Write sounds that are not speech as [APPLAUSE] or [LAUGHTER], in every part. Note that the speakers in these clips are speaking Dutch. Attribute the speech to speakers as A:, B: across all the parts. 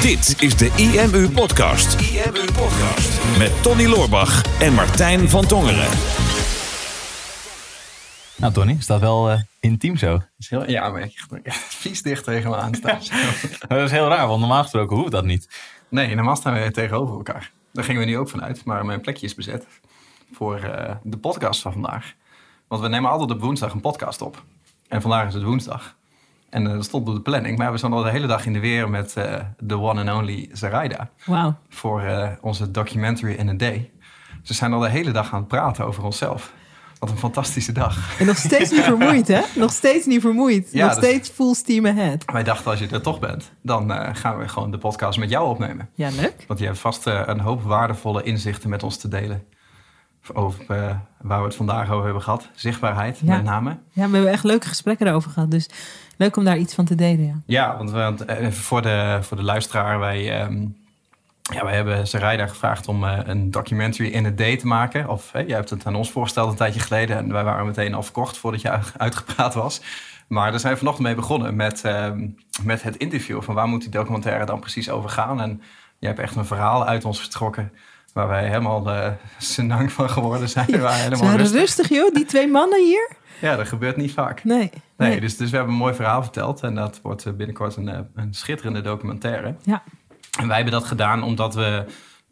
A: Dit is de IMU Podcast. IMU Podcast. Met Tony Loorbach en Martijn van Tongeren.
B: Nou, Tony, is dat wel eh, intiem zo?
C: Dat is heel, ja, maar ik ja, vies dicht tegen me aan staan. [LAUGHS]
B: dat is heel raar, want normaal gesproken hoeft dat niet.
C: Nee, normaal staan we tegenover elkaar. Daar gingen we nu ook vanuit. Maar mijn plekje is bezet voor eh, de podcast van vandaag. Want we nemen altijd op woensdag een podcast op. En vandaag is het woensdag. En dat stond op de planning. Maar we zijn al de hele dag in de weer met de one and only Zaraida.
D: Wauw.
C: Voor onze documentary in a day. Ze zijn al de hele dag aan het praten over onszelf. Wat een fantastische dag.
D: En nog steeds niet vermoeid, hè? Nog steeds niet vermoeid. Ja, nog steeds full steam ahead.
C: Wij dachten, als je er toch bent, dan uh, gaan we gewoon de podcast met jou opnemen.
D: Ja, leuk.
C: Want je hebt vast uh, een hoop waardevolle inzichten met ons te delen. Over uh, waar we het vandaag over hebben gehad. Zichtbaarheid,
D: ja.
C: met name.
D: Ja, we hebben echt leuke gesprekken erover gehad. Dus leuk om daar iets van te delen, ja.
C: Ja, want, want voor, de, voor de luisteraar, wij... Um, ja, wij hebben Sarayda gevraagd om uh, een documentary in a day te maken. Of hey, jij hebt het aan ons voorgesteld een tijdje geleden. En wij waren meteen al verkocht voordat je uitgepraat was. Maar daar zijn we vanochtend mee begonnen met, uh, met het interview. Van waar moet die documentaire dan precies over gaan? En jij hebt echt een verhaal uit ons getrokken. Waar wij helemaal uh, senang van geworden zijn.
D: Ja,
C: waar helemaal
D: rustig. rustig joh, die twee mannen hier.
C: Ja, dat gebeurt niet vaak.
D: Nee.
C: Nee,
D: nee.
C: Dus, dus we hebben een mooi verhaal verteld. En dat wordt binnenkort een, een schitterende documentaire.
D: Ja.
C: En wij hebben dat gedaan omdat we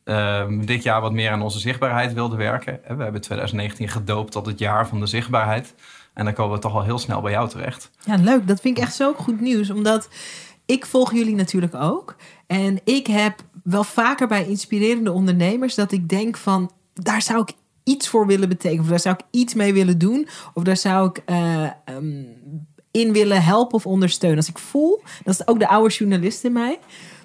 C: uh, dit jaar wat meer aan onze zichtbaarheid wilden werken. We hebben 2019 gedoopt tot het jaar van de zichtbaarheid. En dan komen we toch al heel snel bij jou terecht.
D: Ja, leuk. Dat vind ik echt zo goed nieuws. Omdat ik volg jullie natuurlijk ook. En ik heb wel vaker bij inspirerende ondernemers dat ik denk van... daar zou ik iets voor willen betekenen. Of daar zou ik iets mee willen doen. Of daar zou ik... Uh, um, in willen helpen of ondersteunen. Als ik voel, dat is ook de oude journalist in mij.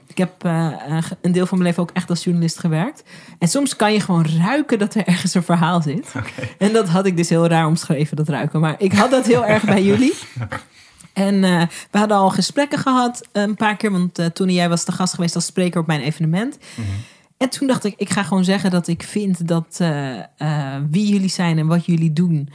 D: Ik heb uh, een deel van mijn leven ook echt als journalist gewerkt. En soms kan je gewoon ruiken dat er ergens een verhaal zit. [LAUGHS]
C: Okay.
D: En dat had ik dus heel raar omschreven, dat ruiken. Maar ik had dat heel erg bij [LAUGHS] jullie. En uh, we hadden al gesprekken gehad een paar keer. Want uh, toen jij was de gast geweest als spreker op mijn evenement.
C: Mm -hmm.
D: En toen dacht ik, ik ga gewoon zeggen dat ik vind dat wie jullie zijn en wat jullie doen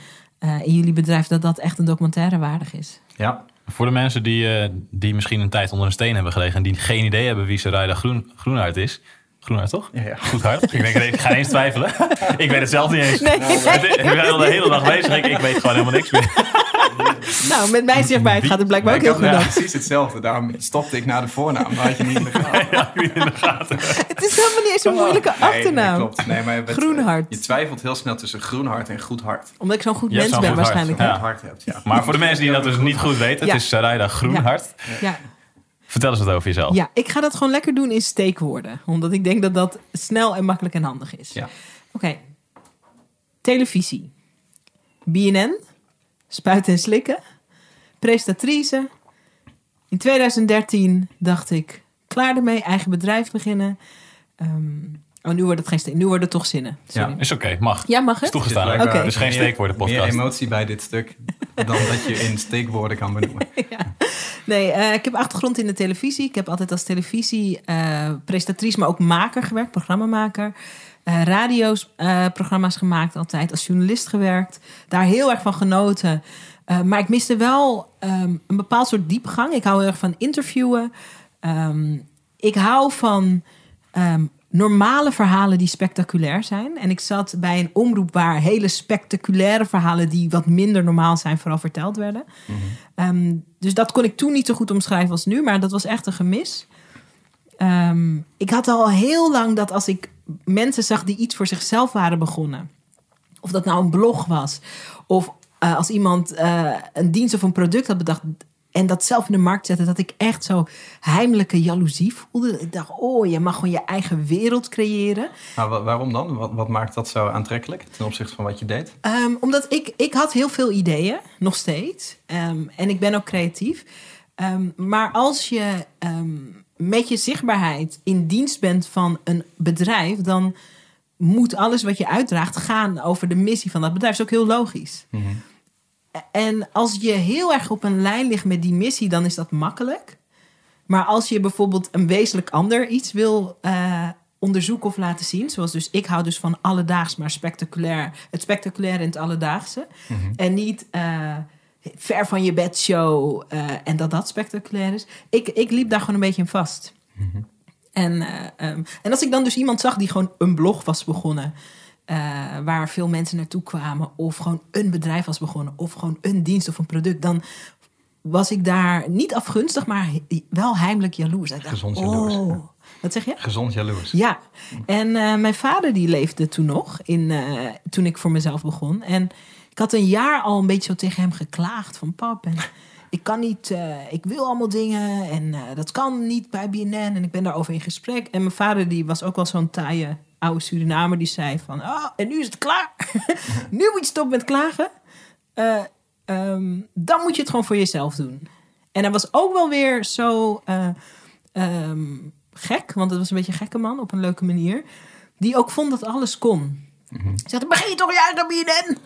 D: in jullie bedrijf, dat dat echt een documentaire waardig is.
C: Ja,
B: voor de mensen die, die misschien een tijd onder een steen hebben gelegen en die geen idee hebben wie Sarayda Groen, Groenhart is. Groenhart, toch?
C: Ja, ja.
B: Goed. Ik, denk, ik ga eens twijfelen. [LAUGHS] ik weet het zelf niet eens.
D: Nee, nee.
B: Ik ben al de hele dag bezig. Ik, ik weet gewoon helemaal niks meer.
D: nou, met mijn zichtbaarheid gaat het blijkbaar ook heel goed.
C: Ja, precies hetzelfde. Daarom stopte ik naar de voornaam. Maar had je niet in de gaten. [LAUGHS]
B: Ja, niet in de gaten.
D: het is helemaal niet eens een moeilijke achternaam.
C: Nee, klopt. Nee, maar het,
D: Groenhart.
C: Je twijfelt heel snel tussen Groenhart en Goed Hart.
D: Omdat ik zo'n goed mens ben waarschijnlijk.
B: hart.
C: Goed hart hebt, ja.
B: Maar voor de mensen die dat dus niet goed weten,
D: Ja.
B: het is Sarayda Groenhart.
D: Ja.
B: Vertel eens wat over jezelf.
D: ja, ik ga dat gewoon lekker doen in steekwoorden. Omdat ik denk dat dat snel en makkelijk en handig is.
C: Ja.
D: Oké. Televisie. BNN. Spuiten en slikken. Presentatrice. In 2013 dacht ik, klaar ermee, eigen bedrijf beginnen. Ehm, oh, nu wordt het geen. Nu worden het toch zinnen. Sorry.
C: Ja.
B: Is oké, mag.
D: Ja, mag
B: Is toegestaan.
D: Oké.
B: Dus geen steekwoorden
C: Meer
B: podcast.
C: emotie bij dit stuk dan dat je in steekwoorden kan benoemen. [LAUGHS]
D: Ja. Nee, uh, ik heb achtergrond in de televisie. Ik heb altijd als televisiepresentatrice, uh, maar ook maker gewerkt, programmamaker. Uh, radio's, programma's gemaakt altijd, als journalist gewerkt. Daar heel erg van genoten. Uh, maar ik miste wel um, een bepaald soort diepgang. Ik hou heel erg van interviewen. Um, ik hou van um, normale verhalen die spectaculair zijn. En ik zat bij een omroep waar hele spectaculaire verhalen... die wat minder normaal zijn, vooral verteld werden. Mm-hmm. dus dat kon ik toen niet zo goed omschrijven als nu. Maar dat was echt een gemis. ik had al heel lang dat als ik mensen zag die iets voor zichzelf waren begonnen... of dat nou een blog was... of uh, als iemand uh, een dienst of een product had bedacht en dat zelf in de markt zette, dat ik echt zo heimelijke jaloezie voelde. Ik dacht, oh, je mag gewoon je eigen wereld creëren.
C: Maar waarom dan? Wat, wat, maakt dat zo aantrekkelijk ten opzichte van wat je deed?
D: Um, omdat ik, ik had heel veel ideeën, nog steeds. Um, en ik ben ook creatief. Um, maar als je met je zichtbaarheid in dienst bent van een bedrijf, dan moet alles wat je uitdraagt gaan over de missie van dat bedrijf. Dat is ook heel logisch.
C: Mm-hmm.
D: En als je heel erg op een lijn ligt met die missie, dan is dat makkelijk. Maar als je bijvoorbeeld een wezenlijk ander iets wil uh, onderzoeken of laten zien, zoals dus ik hou dus van alledaags, maar spectaculair, het spectaculaire in het alledaagse.
C: Mm-hmm.
D: En niet uh, ver van je bed show uh, en dat dat spectaculair is. Ik, ik liep daar gewoon een beetje in vast. En, eh, ehm, en als ik dan dus iemand zag die gewoon een blog was begonnen, eh, waar veel mensen naartoe kwamen, of gewoon een bedrijf was begonnen, of gewoon een dienst of een product, dan was ik daar niet afgunstig, maar wel heimelijk jaloers. Ik dacht,
C: Gezond jaloers,
D: oh. Wat zeg je?
C: Gezond jaloers.
D: Ja, en eh, mijn vader die leefde toen nog, in, eh, toen ik voor mezelf begon. En ik had een jaar al een beetje zo tegen hem geklaagd van pap. En ik kan niet, ik wil allemaal dingen en dat kan niet bij BNN. En ik ben daarover in gesprek. En mijn vader die was ook wel zo'n taaie oude Surinamer die zei van... Oh, en nu is het klaar. [LAUGHS] nu moet je stoppen met klagen. Eh, ehm, dan moet je het gewoon voor jezelf doen. En hij was ook wel weer zo eh, ehm, gek, want het was een beetje een gekke man op een leuke manier. Die ook vond dat alles kon. Hij zegt, begin je toch juist aan BNN?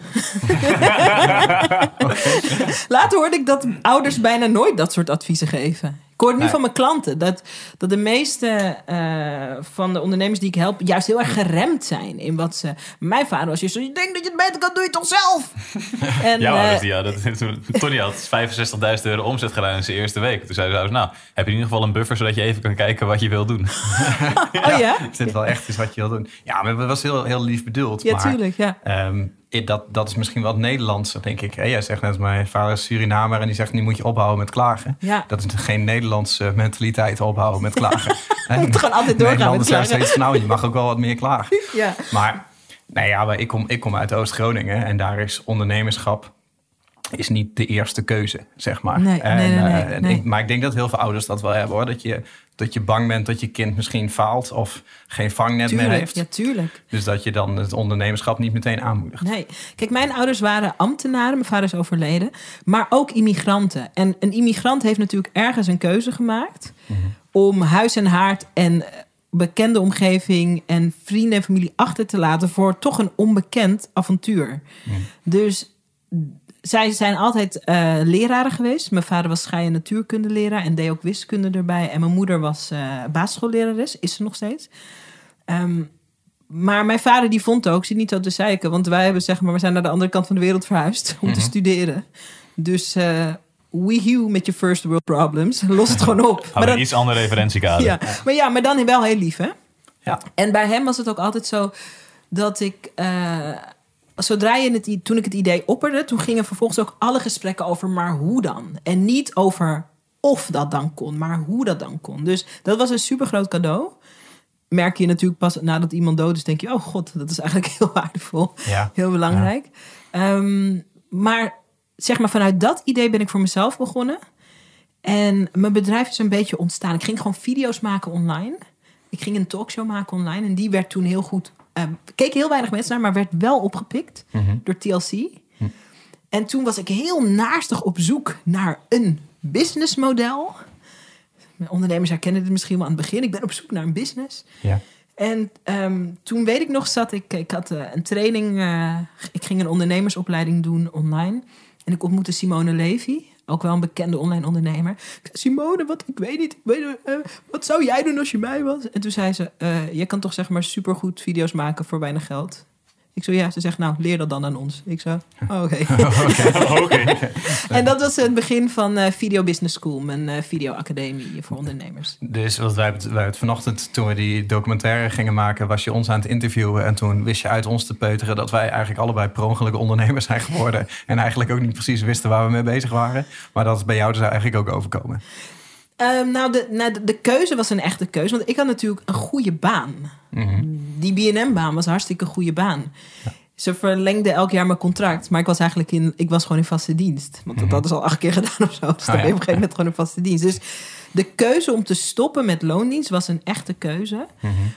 D: Later hoorde ik dat ouders bijna nooit dat soort adviezen geven. Ik hoor het nu
C: Nee.
D: van mijn klanten dat, dat de meeste eh, van de ondernemers die ik help juist heel erg geremd zijn in wat ze. Mijn vader was juist zo, je denkt dat je het beter kan, doe je het toch zelf? [LAUGHS] en, eh,
B: die hadden, toen, Tony had 65.000 euro omzet gedaan in zijn eerste week. Toen zeiden ze, nou, heb je in ieder geval een buffer zodat je even kan kijken wat je wil doen. [LAUGHS]
D: oh ja?
C: Is dit wel echt is wat je wil doen? Ja, maar het was heel, heel lief bedoeld.
D: Ja,
C: maar,
D: tuurlijk, ja.
C: ehm, dat, dat is misschien wat Nederlandser, denk ik. Hè? Jij zegt net, mijn vader is Surinamer en die zegt, nu moet je ophouden met klagen.
D: Ja.
C: Dat is geen Nederlandse mentaliteit, ophouden met klagen. [LAUGHS] Hè?
D: moet gewoon altijd doorgaan
C: Nederlanders
D: klagen.
C: steeds nou, je mag ook wel wat meer klagen. [LAUGHS]
D: ja.
C: Maar, nou ja, maar ik, kom, ik kom uit Oost-Groningen en daar is ondernemerschap is niet de eerste keuze, zeg maar.
D: Nee,
C: en,
D: nee, nee, nee,
C: eh, en ik- maar ik denk dat heel veel ouders dat wel hebben, hoor. Dat je, dat je bang bent dat je kind misschien faalt of geen vangnet meer heeft.
D: ja, tuurlijk.
C: Dus dat je dan het ondernemerschap niet meteen aanmoedigt.
D: Nee. Kijk, mijn ouders waren ambtenaren. Mijn vader is overleden. Maar ook immigranten. En een immigrant heeft natuurlijk ergens een keuze gemaakt... om huis en haard en eh, bekende omgeving... en vrienden en familie achter te laten... voor toch een onbekend avontuur. Dus zij zijn altijd eh, leraren geweest. Mijn vader was schei- en natuurkundeleraar... en deed ook wiskunde erbij. En mijn moeder was eh basisschoollerares. Is ze nog steeds. Ehm, maar mijn vader die vond ook, zit niet zo te zeiken, want wij hebben zeg maar, we zijn naar de andere kant van de wereld verhuisd om te studeren. Dus eh we you met je first world problems, [LAUGHS] los het gewoon op.
B: Maar een iets andere referentiekader.
D: ja, maar ja, maar dan wel heel lief, hè?
C: Ja.
D: En bij hem was het ook altijd zo dat ik, zodra je het, toen ik het idee opperde, toen gingen vervolgens ook alle gesprekken over, maar hoe dan? En niet over of dat dan kon, maar hoe dat dan kon. Dus dat was een super groot cadeau. Merk je natuurlijk pas nadat iemand dood is, denk je, oh god, dat is eigenlijk [LAUGHS] heel waardevol.
C: Ja.
D: Heel belangrijk. Ehm, maar zeg maar, vanuit dat idee ben ik voor mezelf begonnen. En mijn bedrijf is een beetje ontstaan. Ik ging gewoon video's maken online. Ik ging een talkshow maken online. En die werd toen heel goed. Uh, keken heel weinig mensen naar, maar werd wel opgepikt door TLC. En toen was ik heel naastig op zoek naar een businessmodel. Ondernemers herkennen dit misschien wel aan het begin. Ik ben op zoek naar een business.
C: Ja.
D: En ehm, toen weet ik nog, zat ik, ik had eh, een training, eh, ik ging een ondernemersopleiding doen online. En ik ontmoette Simone Levy, ook wel een bekende online ondernemer. Simone, wat, ik weet niet, weet, eh, wat zou jij doen als je mij was? En toen zei ze, eh je kan toch zeg maar supergoed video's maken voor weinig geld. Ik zo, ja, ze zegt, nou, leer dat dan aan ons. Ik zo, oh, oké. [LAUGHS] [LAUGHS]
B: Oké.
D: en dat was het begin van eh, Video Business School, mijn eh, videoacademie voor ondernemers.
C: Dus wat wij, wij het vanochtend, toen we die documentaire gingen maken, was je ons aan het interviewen. En toen wist je uit ons te peuteren dat wij eigenlijk allebei per ondernemers zijn geworden. En eigenlijk ook niet precies wisten waar we mee bezig waren. Maar dat is bij jou dus eigenlijk ook overkomen.
D: Ehm, nou, de, nou de, de keuze was een echte keuze. Want ik had natuurlijk een goede baan. Die BNM-baan was een hartstikke goede baan. Ze verlengde elk jaar mijn contract. Maar ik was eigenlijk in, ik was gewoon in vaste dienst. Want dat hadden ze al acht keer gedaan of zo. Dus dan ben je op een gegeven moment gewoon in vaste dienst. Dus de keuze om te stoppen met loondienst was een echte keuze.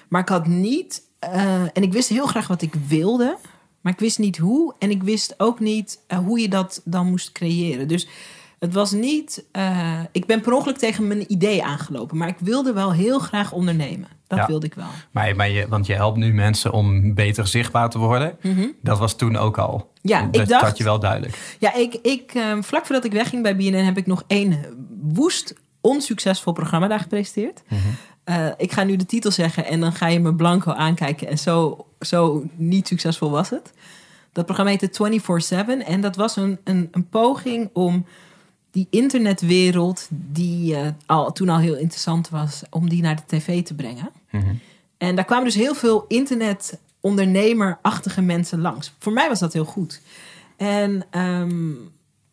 D: Maar ik had niet... eh, en ik wist heel graag wat ik wilde. Maar ik wist niet hoe. En ik wist ook niet eh, hoe je dat dan moest creëren. Dus het was niet... eh, ik ben per ongeluk tegen mijn idee aangelopen. Maar ik wilde wel heel graag ondernemen. Dat
C: Ja.
D: wilde ik wel.
C: Maar, maar je, want je helpt nu mensen om beter zichtbaar te worden. Dat was toen ook al.
D: Ja,
C: dat,
D: ik dacht-
C: dat je wel duidelijk.
D: Ja, ik, ik, eh, vlak voordat ik wegging bij BNN heb ik nog één woest onsuccesvol programma daar gepresenteerd. Eh, ik ga nu de titel zeggen en dan ga je me blanco aankijken. En zo, zo niet succesvol was het. Dat programma heette 24-7 en dat was een, een, een poging om die internetwereld, die eh, al, toen al heel interessant was, om die naar de tv te brengen.
C: Mhm.
D: En daar kwamen dus heel veel internetondernemerachtige mensen langs. Voor mij was dat heel goed. En ehm,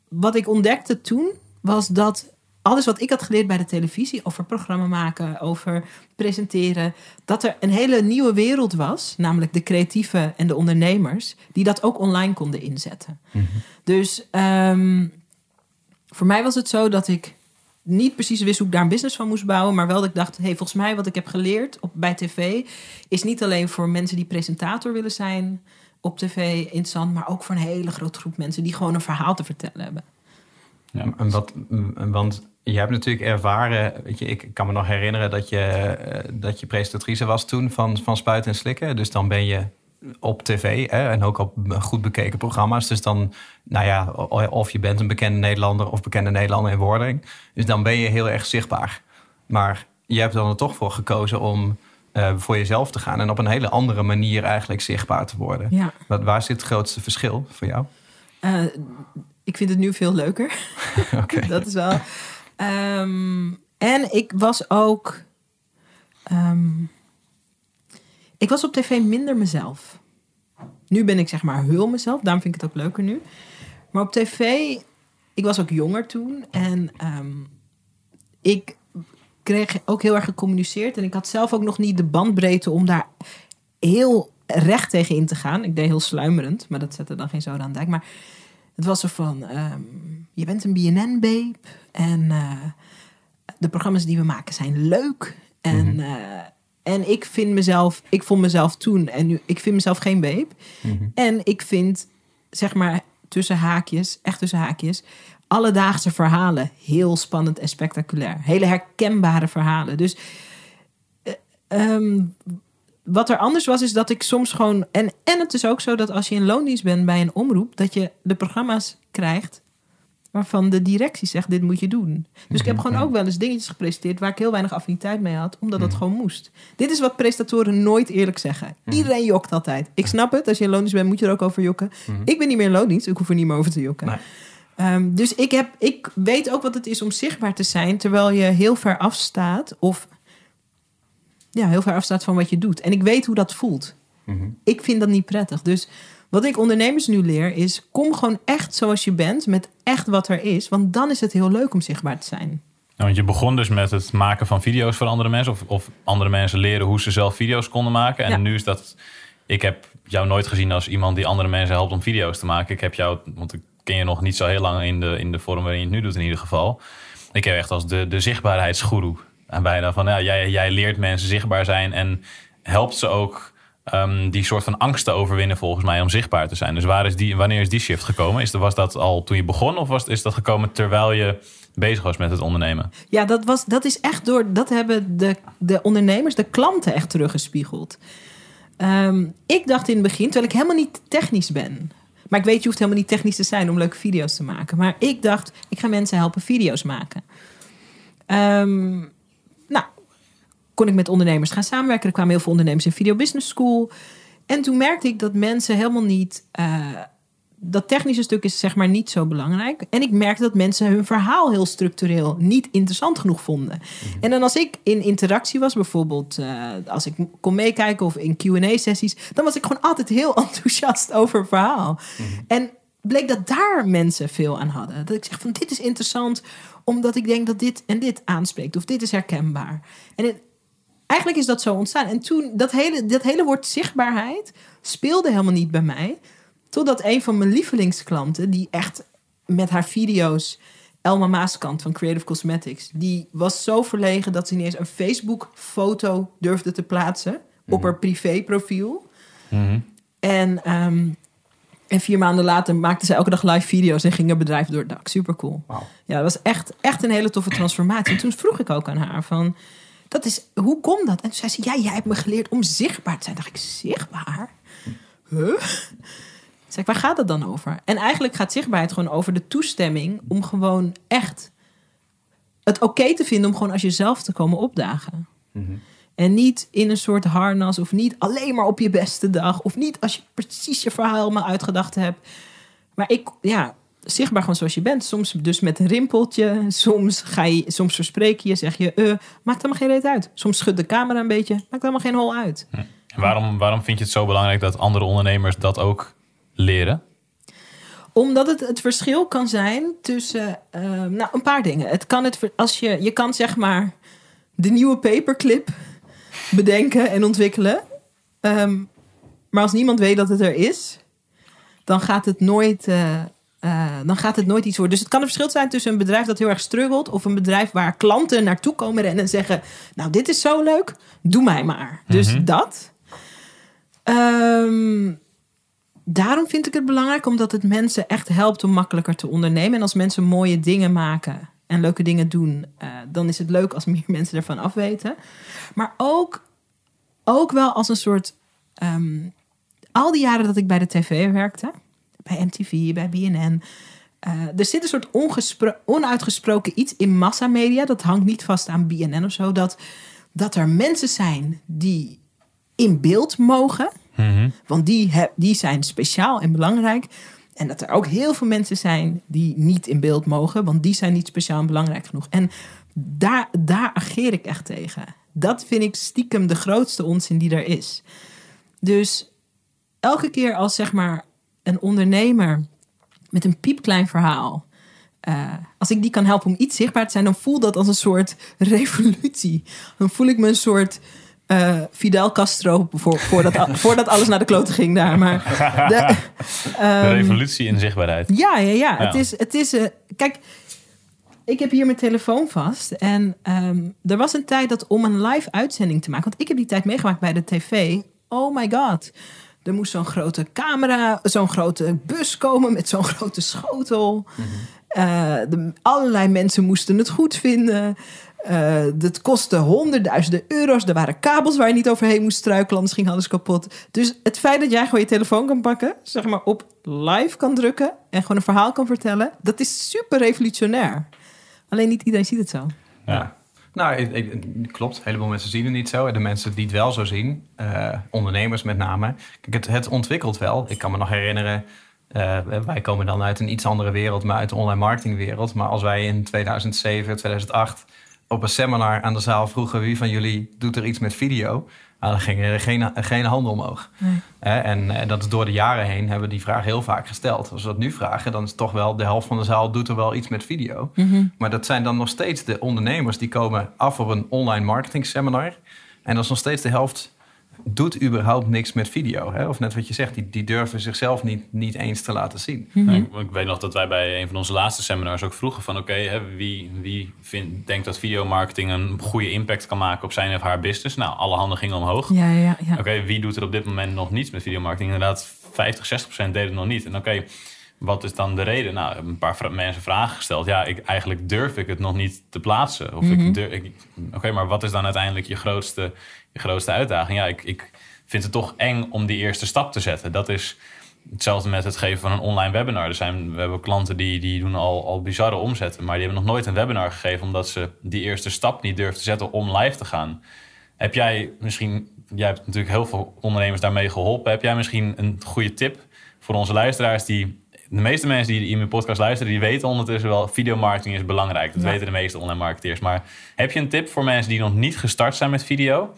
D: wat ik ontdekte toen was dat alles wat ik had geleerd bij de televisie over programma maken, over presenteren, dat er een hele nieuwe wereld was, namelijk de creatieven en de ondernemers, die dat ook online konden inzetten. Dus ehm, voor mij was het zo dat ik niet precies wist hoe ik daar een business van moest bouwen, maar wel dat ik dacht, hey, volgens mij wat ik heb geleerd op, bij tv is niet alleen voor mensen die presentator willen zijn op tv interessant, maar ook voor een hele grote groep mensen die gewoon een verhaal te vertellen hebben.
B: Ja.
C: En wat, want je hebt natuurlijk ervaren, weet je, ik kan me nog herinneren dat je, eh, dat je presentatrice was toen van, van Spuiten en Slikken. Dus dan ben je op tv hè, en ook op goed bekeken programma's. Dus dan, nou ja, of je bent een bekende Nederlander of bekende Nederlander in wording. Dus dan ben je heel erg zichtbaar. Maar je hebt dan er toch voor gekozen om eh, voor jezelf te gaan en op een hele andere manier eigenlijk zichtbaar te worden.
D: Ja.
C: Wat, waar zit het grootste verschil voor jou?
D: Eh, ik vind het nu veel leuker. [LAUGHS] [LAUGHS] Dat is wel. Ehm, en ik was ook. ehm, ik was op tv minder mezelf. Nu ben ik zeg maar heel mezelf. Daarom vind ik het ook leuker nu. Maar op tv. Ik was ook jonger toen. En ehm, ik kreeg ook heel erg gecommuniceerd. En ik had zelf ook nog niet de bandbreedte om daar heel recht tegen in te gaan. Ik deed heel sluimerend. Maar dat zette dan geen zoden aan de dijk. Maar het was zo van, ehm, je bent een BNN-babe en eh, de programma's die we maken zijn leuk. En, eh, en ik vind mezelf, ik vond mezelf toen en nu, ik vind mezelf geen babe. En ik vind, zeg maar, tussen haakjes, echt tussen haakjes, alledaagse verhalen heel spannend en spectaculair. Hele herkenbare verhalen. Dus eh, ehm, wat er anders was, is dat ik soms gewoon. En, en het is ook zo dat als je in loondienst bent bij een omroep, dat je de programma's krijgt waarvan de directie zegt: dit moet je doen. Dus ik heb gewoon ook wel eens dingetjes gepresenteerd waar ik heel weinig affiniteit mee had, omdat dat gewoon moest. Dit is wat presentatoren nooit eerlijk zeggen. Iedereen jokt altijd. Ik snap het, als je loondienst bent, moet je er ook over jokken. Ik ben niet meer loondienst, ik hoef er niet meer over te jokken.
C: Nee.
D: Ehm, dus ik, heb, ik weet ook wat het is om zichtbaar te zijn terwijl je heel ver afstaat of ja, heel ver afstaat van wat je doet. En ik weet hoe dat voelt. Ik vind dat niet prettig. Dus wat ik ondernemers nu leer is: kom gewoon echt zoals je bent, met echt wat er is. Want dan is het heel leuk om zichtbaar te zijn.
B: Nou, want je begon dus met het maken van video's voor andere mensen. Of, of andere mensen leren hoe ze zelf video's konden maken. En
D: Ja.
B: nu is dat... Ik heb jou nooit gezien als iemand die andere mensen helpt om video's te maken. Ik heb jou, want ik ken je nog niet zo heel lang in de, in de vorm waarin je het nu doet in ieder geval. Ik heb echt als de, de zichtbaarheidsgoeroe. En bijna van, ja, jij, jij leert mensen zichtbaar zijn en helpt ze ook ehm, die soort van angst te overwinnen volgens mij om zichtbaar te zijn. Dus waar is die, wanneer is die shift gekomen? Is, was dat al toen je begon of was, is dat gekomen terwijl je bezig was met het ondernemen?
D: Ja, dat, was, dat is echt door. Dat hebben de, de ondernemers, de klanten echt teruggespiegeld. Ehm, ik dacht in het begin, terwijl ik helemaal niet technisch ben. Maar ik weet, je hoeft helemaal niet technisch te zijn om leuke video's te maken. Maar ik dacht, ik ga mensen helpen video's maken. Nou, kon ik met ondernemers gaan samenwerken. Er kwamen heel veel ondernemers in Video Business School. En toen merkte ik dat mensen helemaal niet. eh, dat technische stuk is zeg maar niet zo belangrijk. En ik merkte dat mensen hun verhaal heel structureel niet interessant genoeg vonden. En dan als ik in interactie was, bijvoorbeeld eh, als ik kon meekijken of in Q&A-sessies, dan was ik gewoon altijd heel [LAUGHS] enthousiast over het verhaal. En bleek dat daar mensen veel aan hadden. Dat ik zeg van dit is interessant, omdat ik denk dat dit en dit aanspreekt. Of dit is herkenbaar. En het- eigenlijk is dat zo ontstaan. En toen, dat hele, dat hele woord zichtbaarheid speelde helemaal niet bij mij. Totdat een van mijn lievelingsklanten, die echt met haar video's, Elma Maaskant van Creative Cosmetics, die was zo verlegen dat ze niet eens een Facebook-foto durfde te plaatsen op haar privéprofiel. En, ehm, en vier maanden later maakte ze elke dag live video's en ging haar bedrijf door het dak. Super cool. Ja, dat was echt, echt een hele toffe transformatie. En toen vroeg ik ook aan haar van, dat is, hoe komt dat? En toen zei ze, ja, jij hebt me geleerd om zichtbaar te zijn. dacht ik, zichtbaar? Huh? Zeg ik, waar gaat het dan over? En eigenlijk gaat zichtbaarheid gewoon over de toestemming om gewoon echt het oké te vinden om gewoon als jezelf te komen opdagen. En niet in een soort harnas of niet alleen maar op je beste dag of niet als je precies je verhaal helemaal uitgedacht hebt. Maar ik, ja, zichtbaar gewoon zoals je bent. Soms dus met een rimpeltje. Soms, ga je, soms verspreek je, zeg je, uh, maakt helemaal geen reet uit. Soms schudt de camera een beetje, maakt helemaal geen hol uit.
B: Hm. Waarom, waarom vind je het zo belangrijk dat andere ondernemers dat ook leren?
D: Omdat het het verschil kan zijn tussen uh, nou, een paar dingen. Het kan het, als je, je kan zeg maar de nieuwe paperclip [LAUGHS] bedenken en ontwikkelen. Um, maar als niemand weet dat het er is, dan gaat het nooit, uh, uh, dan gaat het nooit iets worden. Dus het kan een verschil zijn tussen een bedrijf dat heel erg struggelt of een bedrijf waar klanten naartoe komen en zeggen: Nou, dit is zo leuk, doe mij maar. Dus mm -hmm. dat. Um, daarom vind ik het belangrijk, omdat het mensen echt helpt om makkelijker te ondernemen. En als mensen mooie dingen maken en leuke dingen doen, uh, dan is het leuk als [LAUGHS] meer mensen ervan afweten. Maar ook, ook wel als een soort. Um, al die jaren dat ik bij de tv werkte, bij MTV, bij BNN. Uh, er zit een soort onuitgesproken iets in massamedia. Dat hangt niet vast aan BNN of zo. Dat, dat er mensen zijn die in beeld mogen. Mm -hmm. Want die, die zijn speciaal en belangrijk. En dat er ook heel veel mensen zijn die niet in beeld mogen. Want die zijn niet speciaal en belangrijk genoeg. En daar, daar ageer ik echt tegen. Dat vind ik stiekem de grootste onzin die er is. Dus elke keer als zeg maar een ondernemer met een piepklein verhaal. Uh, als ik die kan helpen om iets zichtbaar te zijn, dan voel dat als een soort [LAUGHS] revolutie. Dan voel ik me een soort uh, Fidel Castro voor, voordat, [LAUGHS] voordat alles naar de kloten ging daar. Maar
B: de, um, [LAUGHS] de revolutie in zichtbaarheid.
D: Ja, ja, ja. ja. Het is, het is uh, kijk, ik heb hier mijn telefoon vast. En um, er was een tijd dat om een live uitzending te maken, want ik heb die tijd meegemaakt bij de tv. Oh my god. Er moest zo'n grote camera, zo'n grote bus komen met zo'n [LAUGHS] grote schotel. Mm -hmm. uh, de, allerlei mensen moesten het goed vinden. Uh, dat kostte honderdduizenden euro's. Er waren kabels waar je niet overheen moest struikelen, anders ging alles kapot. Dus het feit dat jij gewoon je telefoon kan pakken, zeg maar op live kan drukken en gewoon een verhaal kan vertellen, dat is super revolutionair. Alleen niet iedereen ziet het zo.
C: Ja. Nou, ik, klopt. Een heleboel mensen zien het niet zo. En de mensen die het wel zo zien, uh, ondernemers met name. Kijk, het, het, ontwikkelt wel. Ik kan me nog herinneren, uh, wij komen dan uit een iets andere wereld, maar uit de online marketingwereld. Maar als wij in 2007, 2008 op een seminar aan de zaal vroegen wie van jullie doet er iets met video, nou, dan ging er geen, geen handen omhoog. Nee. En, en, dat is door de jaren heen hebben we die vraag heel vaak gesteld. Als we dat nu vragen, dan is toch wel de helft van de zaal doet er wel iets met video. Mm -hmm. Maar dat zijn dan nog steeds de ondernemers die komen af op een online marketing seminar. En dat is nog steeds de helft doet überhaupt niks met video. Hè? Of net wat je zegt, die, die durven zichzelf niet, niet eens te laten zien.
B: Mm -hmm. ik, ik, weet nog dat wij bij een van onze laatste seminars ook vroegen van... oké, okay, wie, wie vindt, denkt dat videomarketing een goede impact kan maken op zijn of haar business? Nou, alle handen gingen omhoog.
D: Ja, ja, ja.
B: Oké, okay, wie doet er op dit moment nog niets met videomarketing? Inderdaad, 50, 60 procent deden het nog niet. En oké, okay, wat is dan de reden? Nou, een paar mensen vragen gesteld. Ja, ik, eigenlijk durf ik het nog niet te plaatsen. Of mm -hmm. ik, Oké, maar wat is dan uiteindelijk je grootste, je grootste uitdaging? Ja, ik, ik vind het toch eng om die eerste stap te zetten. Dat is hetzelfde met het geven van een online webinar. Er zijn, we hebben klanten die, die doen al, al bizarre omzetten, maar die hebben nog nooit een webinar gegeven omdat ze die eerste stap niet durven te zetten om live te gaan. Heb jij misschien, jij hebt natuurlijk heel veel ondernemers daarmee geholpen. Heb jij misschien een goede tip voor onze luisteraars die de meeste mensen die in mijn podcast luisteren, die weten ondertussen wel, videomarketing is belangrijk. Dat ja. weten de meeste online marketeers. Maar heb je een tip voor mensen die nog niet gestart zijn met video?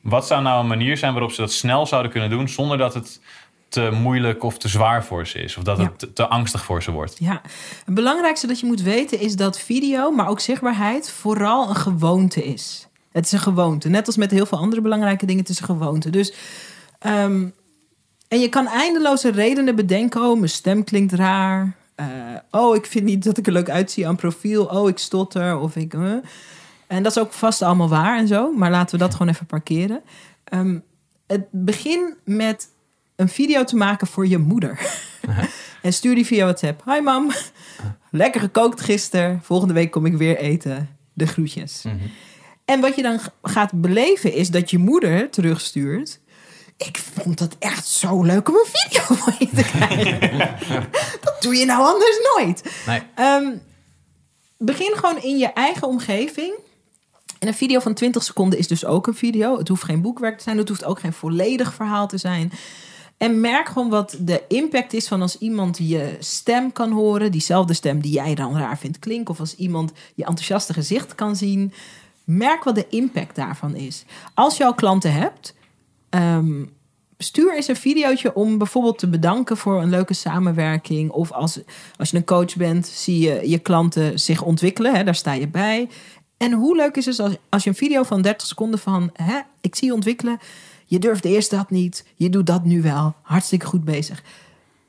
B: Wat zou nou een manier zijn waarop ze dat snel zouden kunnen doen zonder dat het te moeilijk of te zwaar voor ze is? Of dat het ja. te, te, angstig voor ze wordt?
D: Ja, het belangrijkste dat je moet weten is dat video, maar ook zichtbaarheid, vooral een gewoonte is. Het is een gewoonte. Net als met heel veel andere belangrijke dingen, het is een gewoonte. Dus, um, en je kan eindeloze redenen bedenken. Oh, mijn stem klinkt raar. Uh, oh, ik vind niet dat ik er leuk uitzie aan profiel. Oh, ik stotter. Of ik. Uh. En dat is ook vast allemaal waar en zo. Maar laten we dat gewoon even parkeren. Um, het begin met een video te maken voor je moeder. Uh-huh. [LAUGHS] en stuur die via WhatsApp. Hi mam, lekker gekookt gisteren. Volgende week kom ik weer eten. De groetjes.
C: Mhm.
D: En wat je dan gaat beleven is dat je moeder terugstuurt. Ik vond het echt zo leuk om een video [LAUGHS] van je te krijgen. [LAUGHS] dat doe je nou anders nooit.
C: Nee.
D: Um, begin gewoon in je eigen omgeving. En een video van 20 seconden is dus ook een video. Het hoeft geen boekwerk te zijn. Het hoeft ook geen volledig verhaal te zijn. En merk gewoon wat de impact is van als iemand je stem kan horen. Diezelfde stem die jij dan raar vindt klinken. Of als iemand je enthousiaste gezicht kan zien. Merk wat de impact daarvan is. Als je al klanten hebt, ehm, stuur eens een videootje om bijvoorbeeld te bedanken voor een leuke samenwerking. Of als, als je een coach bent, zie je je klanten zich ontwikkelen. Hè, daar sta je bij. En hoe leuk is het als, als je een video van 30 seconden van... Hè, ik zie je ontwikkelen, je durfde eerst dat niet, je doet dat nu wel. Hartstikke goed bezig.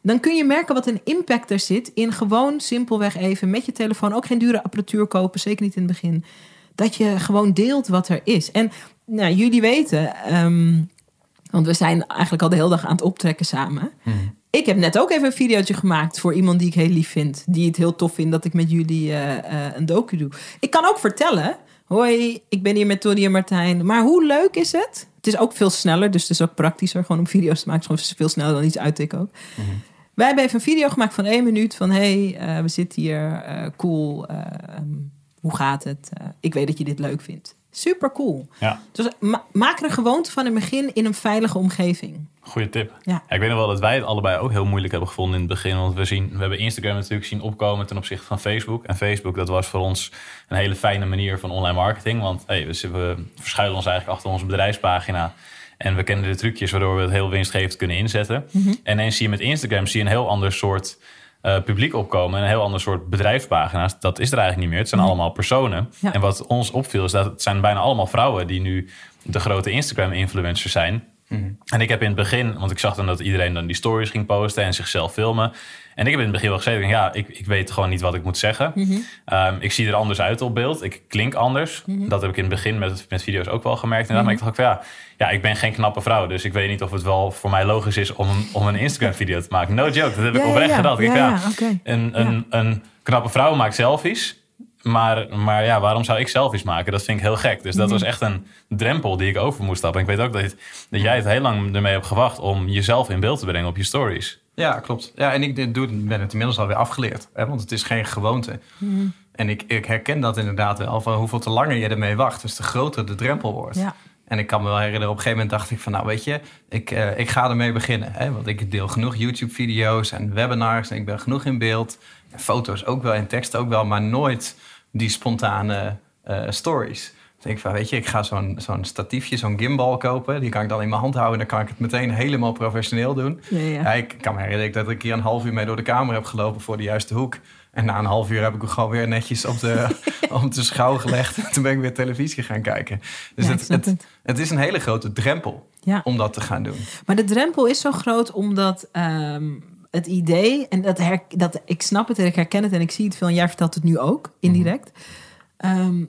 D: Dan kun je merken wat een impact er zit in gewoon simpelweg even met je telefoon... ook geen dure apparatuur kopen, zeker niet in het begin... dat je gewoon deelt wat er is. En nou, jullie weten... ehm, want we zijn eigenlijk al de hele dag aan het optrekken samen. Ik heb net ook even een videootje gemaakt voor iemand die ik heel lief vind. Die het heel tof vindt dat ik met jullie eh, eh, een docu doe. Ik kan ook vertellen. Hoi, ik ben hier met Tony en Martijn. Maar hoe leuk is het? Het is ook veel sneller, dus het is ook praktischer. Gewoon om video's te maken. Het is gewoon veel sneller dan iets uittikken ook. Wij hebben even een video gemaakt van één minuut. Van hey, eh, we zitten hier. cool. eh, ehm, hoe gaat het? Ik weet dat je dit leuk vindt. Super cool.
B: Ja,
D: Dus ma- maak er een gewoonte van in het begin in een veilige omgeving.
B: goede tip.
D: Ja.
B: ik weet nog wel dat wij het allebei ook heel moeilijk hebben gevonden in het begin. Want we, zien, we hebben Instagram natuurlijk zien opkomen ten opzichte van Facebook. En Facebook, dat was voor ons een hele fijne manier van online marketing. Want hey, we, verschuilen ons eigenlijk achter onze bedrijfspagina. En we kennen de trucjes waardoor we het heel winstgevend kunnen inzetten. En ineens zie je met Instagram zie je een heel ander soort eh, publiek opkomen. En een heel ander soort bedrijfspagina's. Dat is er eigenlijk niet meer. Het zijn allemaal personen.
D: Ja.
B: En wat ons opviel is dat het zijn bijna allemaal vrouwen die nu de grote Instagram-influencers zijn. En ik heb in het begin, want ik zag dan dat iedereen dan die stories ging posten en zichzelf filmen. En ik heb in het begin wel gezegd, ja, ik, ik weet gewoon niet wat ik moet zeggen. Ehm, ik zie er anders uit op beeld. Ik klink anders. Dat heb ik in het begin met, met video's ook wel gemerkt. En dan dacht ik ja, ja, ik ben geen knappe vrouw. Dus ik weet niet of het wel voor mij logisch is om, een- om een Instagram-video te maken. No joke, dat heb ik
D: Ja,
B: oprecht
D: ja.
B: gedacht. Ik,
D: Ja,
B: een, een, een knappe vrouw maakt selfies. Maar, maar ja, waarom zou ik selfies maken? Dat vind ik heel gek. Dus dat
D: Mhm.
B: was echt een drempel die ik over moest stappen. Ik weet ook dat, het- dat jij het heel lang ermee hebt gewacht om jezelf in beeld te brengen op je stories.
C: Ja, klopt. Ja, en ik doe, ben het inmiddels alweer afgeleerd. Hè, want het is geen gewoonte. En ik, ik herken dat inderdaad wel. Van hoeveel te langer je ermee wacht, dus te groter de drempel wordt.
D: Ja.
C: En ik kan me wel herinneren, op een gegeven moment dacht ik van... nou weet je, ik, eh, ik ga ermee beginnen. Hè? Want ik deel genoeg YouTube-video's en webinars... en ik ben genoeg in beeld. En foto's ook wel en tekst ook wel... maar nooit die spontane eh, stories. Dus ik denk van, weet je, ik ga zo'n zo'n statiefje, zo'n gimbal kopen. Die kan ik dan in mijn hand houden... en dan kan ik het meteen helemaal professioneel doen.
D: Ja, ja.
C: Ja, ik kan me herinneren dat ik keer een half uur mee door de kamer heb gelopen... voor de juiste hoek. En na een half uur heb ik hem gewoon weer netjes op de, [LAUGHS] op de schouw gelegd. En toen ben ik weer televisie gaan kijken. Dus het, het,
D: het.
C: het is een hele grote drempel om dat te gaan doen.
D: Maar de drempel is zo groot omdat ehm, het idee, en dat, her, dat ik snap het en ik herken het en ik zie het veel, en jij vertelt het nu ook indirect. Ehm,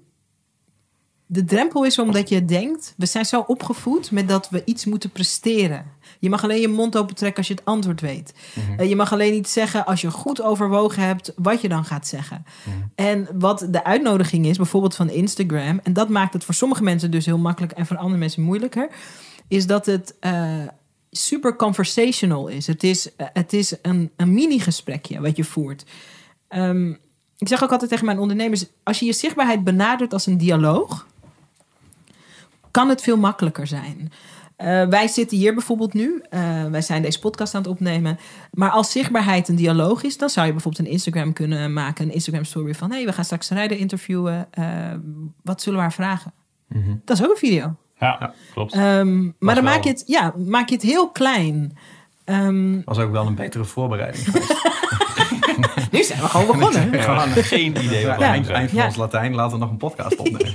D: de drempel is omdat je denkt, we zijn zo opgevoed met dat we iets moeten presteren. Je mag alleen je mond open trekken als je het antwoord weet. Eh, je mag alleen iets zeggen als je goed overwogen hebt wat je dan gaat zeggen. En wat de uitnodiging is, bijvoorbeeld van Instagram, en dat maakt het voor sommige mensen dus heel makkelijk en voor andere mensen moeilijker, is dat het eh, super conversational is. Het is, eh, het is een, een mini-gesprekje wat je voert. Ehm, ik zeg ook altijd tegen mijn ondernemers: als je je zichtbaarheid benadert als een dialoog, kan het veel makkelijker zijn. Eh, wij zitten hier bijvoorbeeld nu. eh, wij zijn deze podcast aan het opnemen. Maar als zichtbaarheid een dialoog is, dan zou je bijvoorbeeld een Instagram kunnen maken. Een Instagram story van: hé, hey, we gaan straks rijden interviewen. Eh, wat zullen we haar vragen? Dat is ook een video.
B: Ja, klopt.
D: Ehm, maar dan
B: wel.
D: maak je, het, ja, maak je het heel klein. Ehm,
C: was ook wel een betere voorbereiding geweest. [LAUGHS] [LAUGHS]
D: nu zijn we gewoon begonnen.
C: Gewoon
B: geen idee wat we
C: eind, eind van
D: Ja.
C: ons Latijn, laten we nog een podcast opnemen.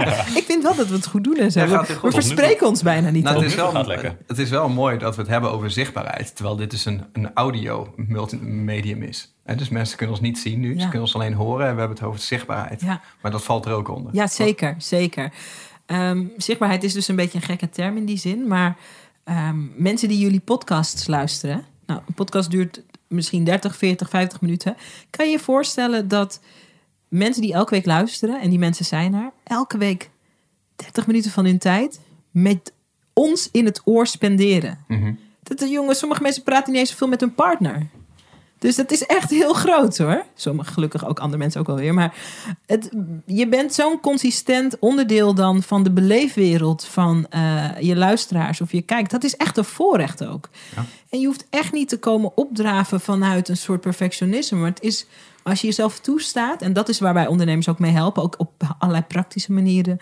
C: [LAUGHS]
D: Ik vind wel dat we het goed doen en zo.
C: Ja,
D: we verspreken ons bijna niet.
C: Nou, het, is wel,
B: gaat lekker.
C: het is wel mooi dat we het hebben over zichtbaarheid. Terwijl dit dus een, een audio multimedium is. En dus mensen kunnen ons niet zien nu. Ze
D: Ja.
C: kunnen ons alleen horen. En we hebben het over zichtbaarheid.
D: Ja.
C: Maar dat valt er ook onder.
D: Ja, zeker, zeker. Ehm, zichtbaarheid is dus een beetje een gekke term in die zin. Maar ehm, mensen die jullie podcasts luisteren... Nou, een podcast duurt misschien 30, 40, 50 minuten. Kan je je voorstellen dat mensen die elke week luisteren... en die mensen zijn er, elke week 30 minuten van hun tijd... met ons in het oor spenderen.
C: Mhm.
D: Dat de jongens, sommige mensen praten niet eens zoveel met hun partner. Dus dat is echt heel groot hoor. Sommige gelukkig ook andere mensen ook wel weer. Maar het, je bent zo'n consistent onderdeel dan van de beleefwereld van eh, je luisteraars of je kijkt. Dat is echt een voorrecht ook.
C: Ja.
D: En je hoeft echt niet te komen opdraven vanuit een soort perfectionisme. Maar het is als je jezelf toestaat, en dat is waarbij ondernemers ook mee helpen, ook op allerlei praktische manieren,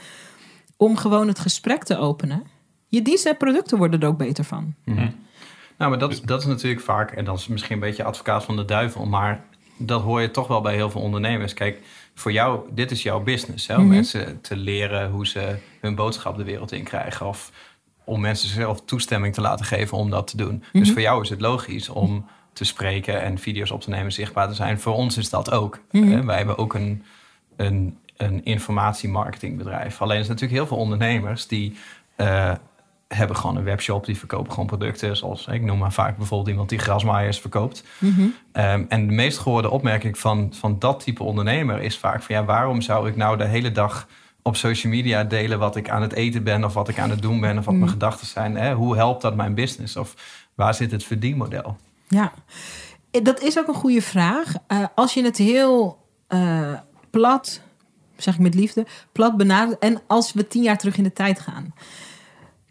D: om gewoon het gesprek te openen. Je diensten en producten worden er ook beter van.
C: Nou, maar dat, is- dat is natuurlijk vaak, en dat is misschien een beetje advocaat van de duivel, maar dat hoor je toch wel bij heel veel ondernemers. Kijk, voor jou, dit is jouw business. Hè? Om
D: Mhm.
C: mensen te leren hoe ze hun boodschap de wereld in krijgen. Of om mensen zelf toestemming te laten geven om dat te doen. Dus voor jou is het logisch om te spreken en video's op te nemen, zichtbaar te zijn. Voor ons is dat ook. Hè? Wij hebben ook een, een, een informatiemarketingbedrijf. Alleen er zijn natuurlijk heel veel ondernemers die eh, hebben gewoon een webshop, die verkopen gewoon producten. Zoals ik noem maar vaak bijvoorbeeld iemand die grasmaaiers verkoopt. Ehm, en de meest gehoorde opmerking van, van dat type ondernemer is vaak van ja, waarom zou ik nou de hele dag op social media delen wat ik aan het eten ben of wat ik aan het doen ben of wat mijn gedachten zijn? Hè? Hoe helpt dat mijn business? Of waar zit het verdienmodel?
D: Ja, Eh, dat is ook een goede vraag. Eh, als je het heel eh, plat, zeg ik met liefde, plat benadert. En als we tien jaar terug in de tijd gaan.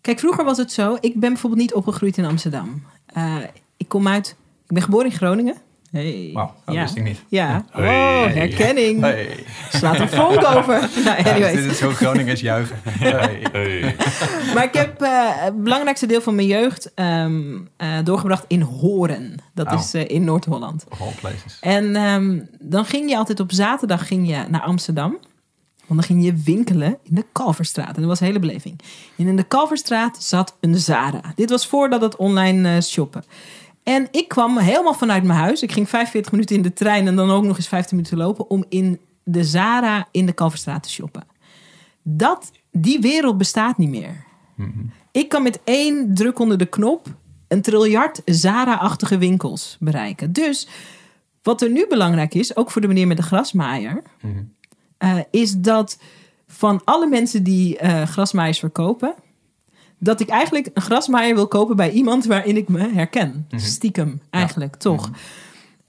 D: Kijk, vroeger was het zo. Ik ben bijvoorbeeld niet opgegroeid in Amsterdam. Eh, ik kom uit. Ik ben geboren in Groningen. Hey.
C: Wauw, dat
D: ja.
C: wist ik niet.
D: Ja.
B: Hey.
D: Oh, herkenning.
C: Hey.
D: Slaat een vonk over. [LAUGHS] Nou, anyways.
C: dit is zo Groningers juichen. [LAUGHS] Hey.
B: Hey.
D: Maar ik heb eh, het belangrijkste deel van mijn jeugd ehm, eh, doorgebracht in Horen. Dat
C: Oh.
D: is eh, in Noord-Holland.
C: Of all places.
D: En ehm, dan ging je altijd op zaterdag ging je naar Amsterdam. Want dan ging je winkelen in de Kalverstraat. En dat was een hele beleving. En in de Kalverstraat zat een Zara. Dit was voordat het online eh, shoppen. En ik kwam helemaal vanuit mijn huis. Ik ging 45 minuten in de trein en dan ook nog eens 15 minuten lopen... om in de Zara in de Kalverstraat te shoppen. Dat, die wereld bestaat niet meer. Ik kan met één druk onder de knop... een triljard Zara-achtige winkels bereiken. Dus wat er nu belangrijk is, ook voor de meneer met de grasmaaier, eh, is dat van alle mensen die eh grasmaaiers verkopen, dat ik eigenlijk een grasmaaier wil kopen bij iemand waarin ik me herken. Stiekem, eigenlijk, toch?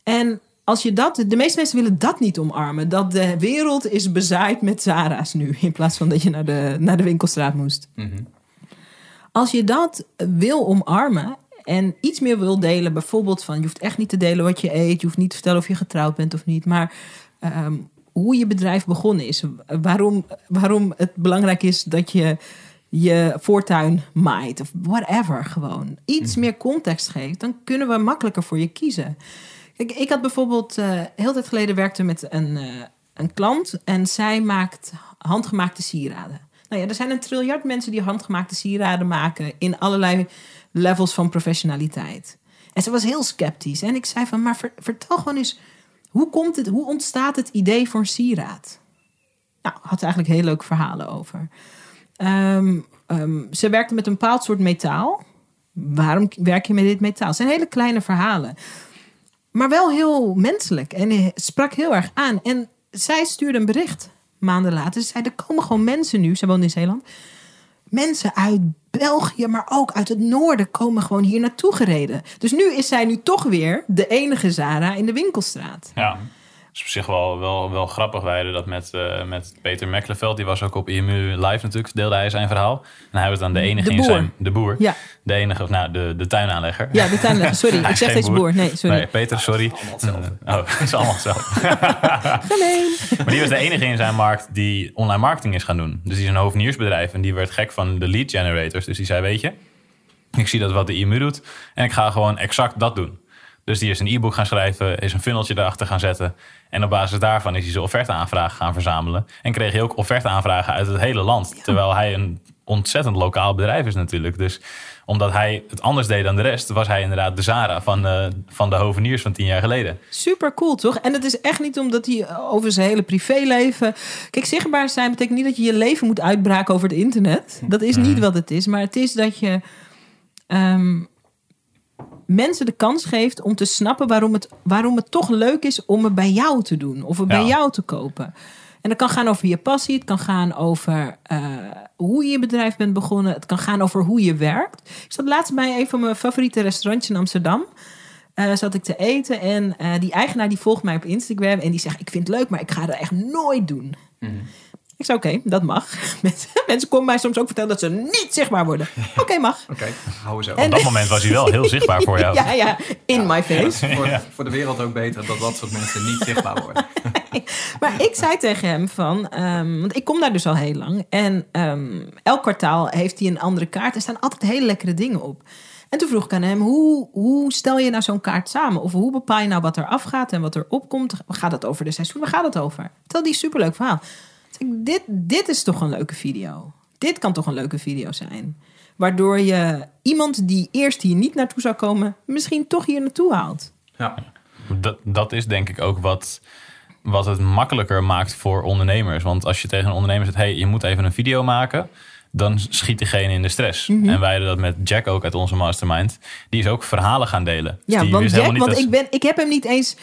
D: En als je dat, de meeste mensen willen dat niet omarmen. Dat de wereld is bezaaid met Zara's nu, in plaats van dat je naar de, naar de winkelstraat moest. Als je dat wil omarmen en iets meer wil delen, bijvoorbeeld van je hoeft echt niet te delen wat je eet, je hoeft niet te vertellen of je getrouwd bent of niet, maar ehm, hoe je bedrijf begonnen is, waarom, waarom het belangrijk is dat je je voortuin maait of whatever gewoon. Iets meer context geeft, dan kunnen we makkelijker voor je kiezen. Kijk, ik had bijvoorbeeld eh heel tijd geleden werkte met een, eh, een klant en zij maakt handgemaakte sieraden. Nou ja, er zijn een triljard mensen die handgemaakte sieraden maken in allerlei levels van professionaliteit. En ze was heel sceptisch. En ik zei van, maar ver- vertel gewoon eens, hoe, komt het, hoe ontstaat het idee voor een sieraad? Nou, had eigenlijk heel leuke verhalen over. Ehm, ehm, ze werkte met een bepaald soort metaal. Waarom werk je met dit metaal? Het zijn hele kleine verhalen. Maar wel heel menselijk. En sprak heel erg aan. En zij stuurde een bericht maanden later. Ze zei, er komen gewoon mensen nu. Ze woont in Zeeland. Mensen uit België, maar ook uit het noorden... komen gewoon hier naartoe gereden. Dus nu is zij nu toch weer de enige Zara in de winkelstraat.
B: Ja. Is op zich wel, wel, wel grappig. Wij hadden dat met, eh, met Peter Mekkeleveld. Die was ook op IMU Live natuurlijk. Verdeelde hij zijn verhaal. En hij was dan de enige
D: De
B: in zijn... De boer.
D: Ja.
B: De enige, of nou, de, de tuinaanlegger.
D: Ja, de tuinlegger. Sorry, [LAUGHS] ik
B: is
D: zeg steeds boer. Nee, sorry.
B: Nee, Peter, sorry. Eh, oh, het is allemaal hetzelfde.
D: Gemeen. [LAUGHS]
B: Maar die was de enige in zijn markt die online marketing is gaan doen. Dus die is een hoveniersbedrijf en die werd gek van de lead generators. Dus die zei, weet je, ik zie dat wat de IMU doet en ik ga gewoon exact dat doen. Dus die is een e-book gaan schrijven, is een funneltje erachter gaan zetten. En op basis daarvan is hij zijn offerte-aanvragen gaan verzamelen. En kreeg hij ook offerte-aanvragen uit het hele land. Terwijl hij een ontzettend lokaal bedrijf is natuurlijk. Dus omdat hij het anders deed dan de rest, was hij inderdaad de Zara van, eh, van de hoveniers van tien jaar geleden.
D: Super cool, toch? En het is echt niet omdat hij over zijn hele privéleven. Kijk, zichtbaar zijn betekent niet dat je je leven moet uitbraken over het internet. Dat is niet wat het is. Maar het is dat je ehm, mensen de kans geeft om te snappen waarom het, waarom het toch leuk is om het bij jou te doen. Of het bij jou te kopen. En dat kan gaan over je passie. Het kan gaan over eh, hoe je je bedrijf bent begonnen. Het kan gaan over hoe je werkt. Ik zat laatst bij een van mijn favoriete restaurantjes in Amsterdam. eh, zat ik te eten. En eh, die eigenaar die volgt mij op Instagram. En die zegt, ik vind het leuk, maar ik ga dat echt nooit doen. Ik zei, oké, dat mag. [LAUGHS] Mensen, komen mij soms ook vertellen dat ze niet zichtbaar worden. Oké, mag.
C: Oké, hou zo.
D: En-
B: Op dat moment was hij wel heel zichtbaar voor jou. [LAUGHS]
D: Ja, ja, in my face.
C: voor, voor de wereld ook beter dat dat soort mensen niet zichtbaar worden. [LAUGHS]
D: Maar ik zei tegen hem van, ehm, want ik kom daar dus al heel lang. En ehm, elk kwartaal heeft hij een andere kaart. Er staan altijd hele lekkere dingen op. En toen vroeg ik aan hem, hoe, hoe stel je nou zo'n kaart samen? Of hoe bepaal je nou wat er afgaat en wat er opkomt? Gaat het over de seizoen? Waar gaat het over? Tel die superleuk verhaal. Dit, dit is toch een leuke video. Dit kan toch een leuke video zijn. Waardoor je iemand die eerst hier niet naartoe zou komen... misschien toch hier naartoe haalt.
C: Ja.
B: Dat, dat is denk ik ook wat, wat het makkelijker maakt voor ondernemers. Want als je tegen een ondernemer zegt: hey, je moet even een video maken. Dan schiet diegene in de stress.
D: Mhm.
B: En wij hadden dat met Jack ook uit onze mastermind. Die is ook verhalen gaan delen. Dus
D: Ja,
B: die
D: want Jack, want ik, ben, ik heb hem niet eens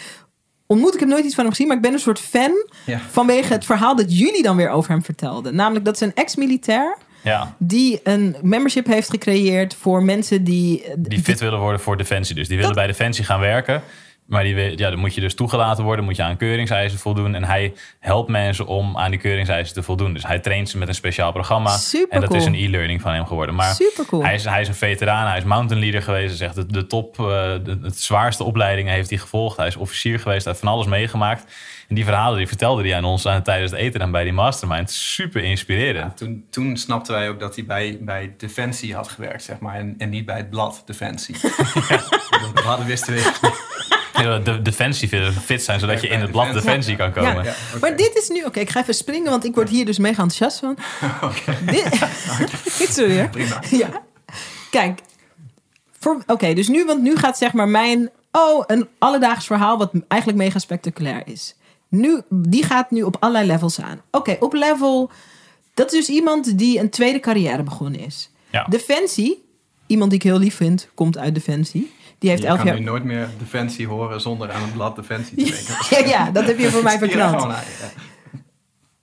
D: ontmoet. Ik heb nooit iets van hem gezien, maar ik ben een soort fan
C: Ja.
D: vanwege het verhaal dat jullie dan weer over hem vertelden. Namelijk dat is een ex-militair
B: Ja,
D: die een membership heeft gecreëerd voor mensen die.
B: die fit willen worden voor Defensie. Dus die willen bij Defensie gaan werken. Maar die, ja, dan moet je dus toegelaten worden, moet je aan keuringseisen voldoen. En hij helpt mensen om aan die keuringseisen te voldoen. Dus hij traint ze met een speciaal programma.
D: Supercool.
B: En dat is een e-learning van hem geworden. Maar hij, is, hij is een veteraan, hij is mountain leader geweest. Hij zegt de, de top, eh, de, het zwaarste opleidingen heeft hij gevolgd. Hij is officier geweest, hij heeft van alles meegemaakt. En die verhalen die vertelde hij aan ons aan, tijdens het eten en bij die mastermind. Super inspirerend.
C: Toen, toen snapten wij ook dat hij bij, bij Defensie had gewerkt, zeg maar. En, en niet bij het blad Defensie. [LAUGHS] We hadden wisten we.
B: De Defensie fit zijn, zodat je in het blad Defensie kan komen.
D: Ja.
C: Ja, oké.
D: Maar dit is nu. Oké, ik ga even springen, want ik word hier dus mega enthousiast van. [LAUGHS] [LAUGHS] Dit, sorry hoor.
C: Prima.
D: Ja. Kijk. voor- Oké, dus nu, want nu gaat zeg maar mijn. Oh, een alledaags verhaal wat eigenlijk mega spectaculair is. Nu, die gaat nu op allerlei levels aan. Oké, op level. Dat is dus iemand die een tweede carrière begonnen is.
B: Ja.
D: Defensie, iemand die ik heel lief vind, komt uit Defensie. Die heeft
C: Je kan
D: jaar.
C: nu nooit meer Defensie horen zonder aan het blad Defensie te denken. [LAUGHS]
D: Ja, ja, dat heb je voor mij
C: er
D: verknald.
C: ja.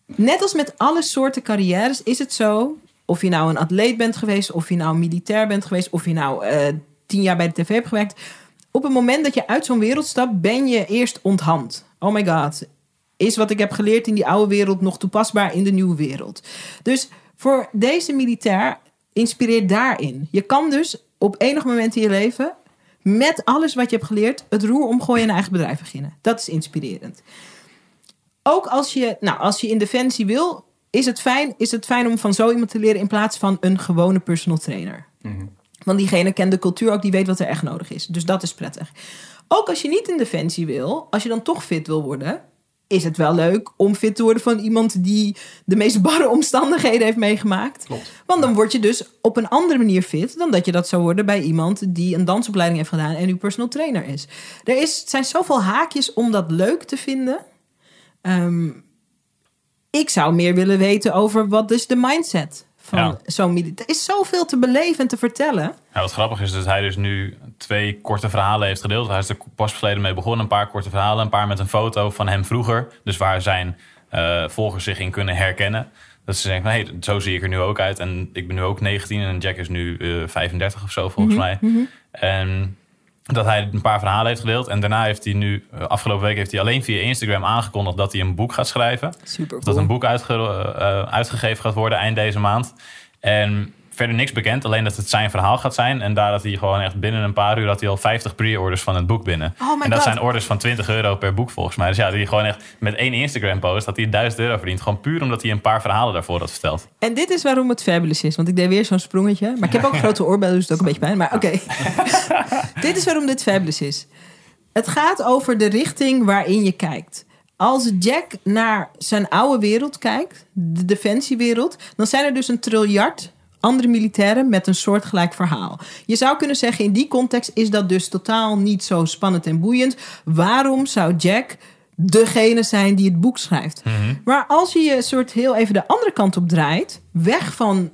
D: Net als met alle soorten carrières is het zo. Of je nou een atleet bent geweest, of je nou militair bent geweest, of je nou eh, tien jaar bij de tv hebt gewerkt. Op het moment dat je uit zo'n wereld stapt, ben je eerst onthand. Oh my god. Is wat ik heb geleerd in die oude wereld nog toepasbaar in de nieuwe wereld? Dus voor deze militair inspireert daarin. Je kan dus op enig moment in je leven met alles wat je hebt geleerd het roer omgooien en een eigen bedrijf beginnen. Dat is inspirerend ook als je, nou, als je in defensie wil, is het, fijn, is het fijn om van zo iemand te leren in plaats van een gewone personal trainer. Want diegene kent de cultuur ook, die weet wat er echt nodig is. Dus dat is prettig. Ook als je niet in defensie wil, als je dan toch fit wil worden, is het wel leuk om fit te worden van iemand die de meest barre omstandigheden heeft meegemaakt.
C: Klopt.
D: Want dan word je dus op een andere manier fit dan dat je dat zou worden bij iemand die een dansopleiding heeft gedaan en uw personal trainer is. Er is, zijn zoveel haakjes om dat leuk te vinden. Ehm, ik zou meer willen weten over wat is de mindset van
B: Ja.
D: zo'n. Er is zoveel te beleven en te vertellen.
B: Ja, wat grappig is dat hij dus nu twee korte verhalen heeft gedeeld. Hij is er pas geleden mee begonnen. Een paar korte verhalen. Een paar met een foto van hem vroeger. Dus waar zijn eh, volgers zich in kunnen herkennen. Dat ze zeggen van, hey, zo zie ik er nu ook uit. En ik ben nu ook 19 en Jack is nu eh 35 of zo volgens mij. En dat hij een paar verhalen heeft gedeeld. En daarna heeft hij nu, eh, afgelopen week heeft hij alleen via Instagram aangekondigd dat hij een boek gaat schrijven.
D: Super
B: Dat een boek uitge- eh, uitgegeven gaat worden eind deze maand. En verder niks bekend, alleen dat het zijn verhaal gaat zijn. En daar dat hij gewoon echt binnen een paar uur had hij al 50 pre-orders van het boek binnen.
D: Oh my
B: en dat
D: God.
B: zijn orders van 20 euro per boek volgens mij. Dus ja, die gewoon echt met één Instagram post had hij 1000 euro verdiend. Gewoon puur omdat hij een paar verhalen daarvoor had verteld.
D: En dit is waarom het fabulous is. Want ik deed weer zo'n sprongetje. Maar ik heb ook [LAUGHS] grote oorbellen, dus het ook een beetje pijn. Maar oké. [LAUGHS] dit is waarom dit fabulous is. Het gaat over de richting waarin je kijkt. Als Jack naar zijn oude wereld kijkt, de defensiewereld, dan zijn er dus een triljard andere militairen met een soortgelijk verhaal. Je zou kunnen zeggen, in die context is dat dus totaal niet zo spannend en boeiend. Waarom zou Jack degene zijn die het boek schrijft? Maar als je je soort heel even de andere kant op draait, weg van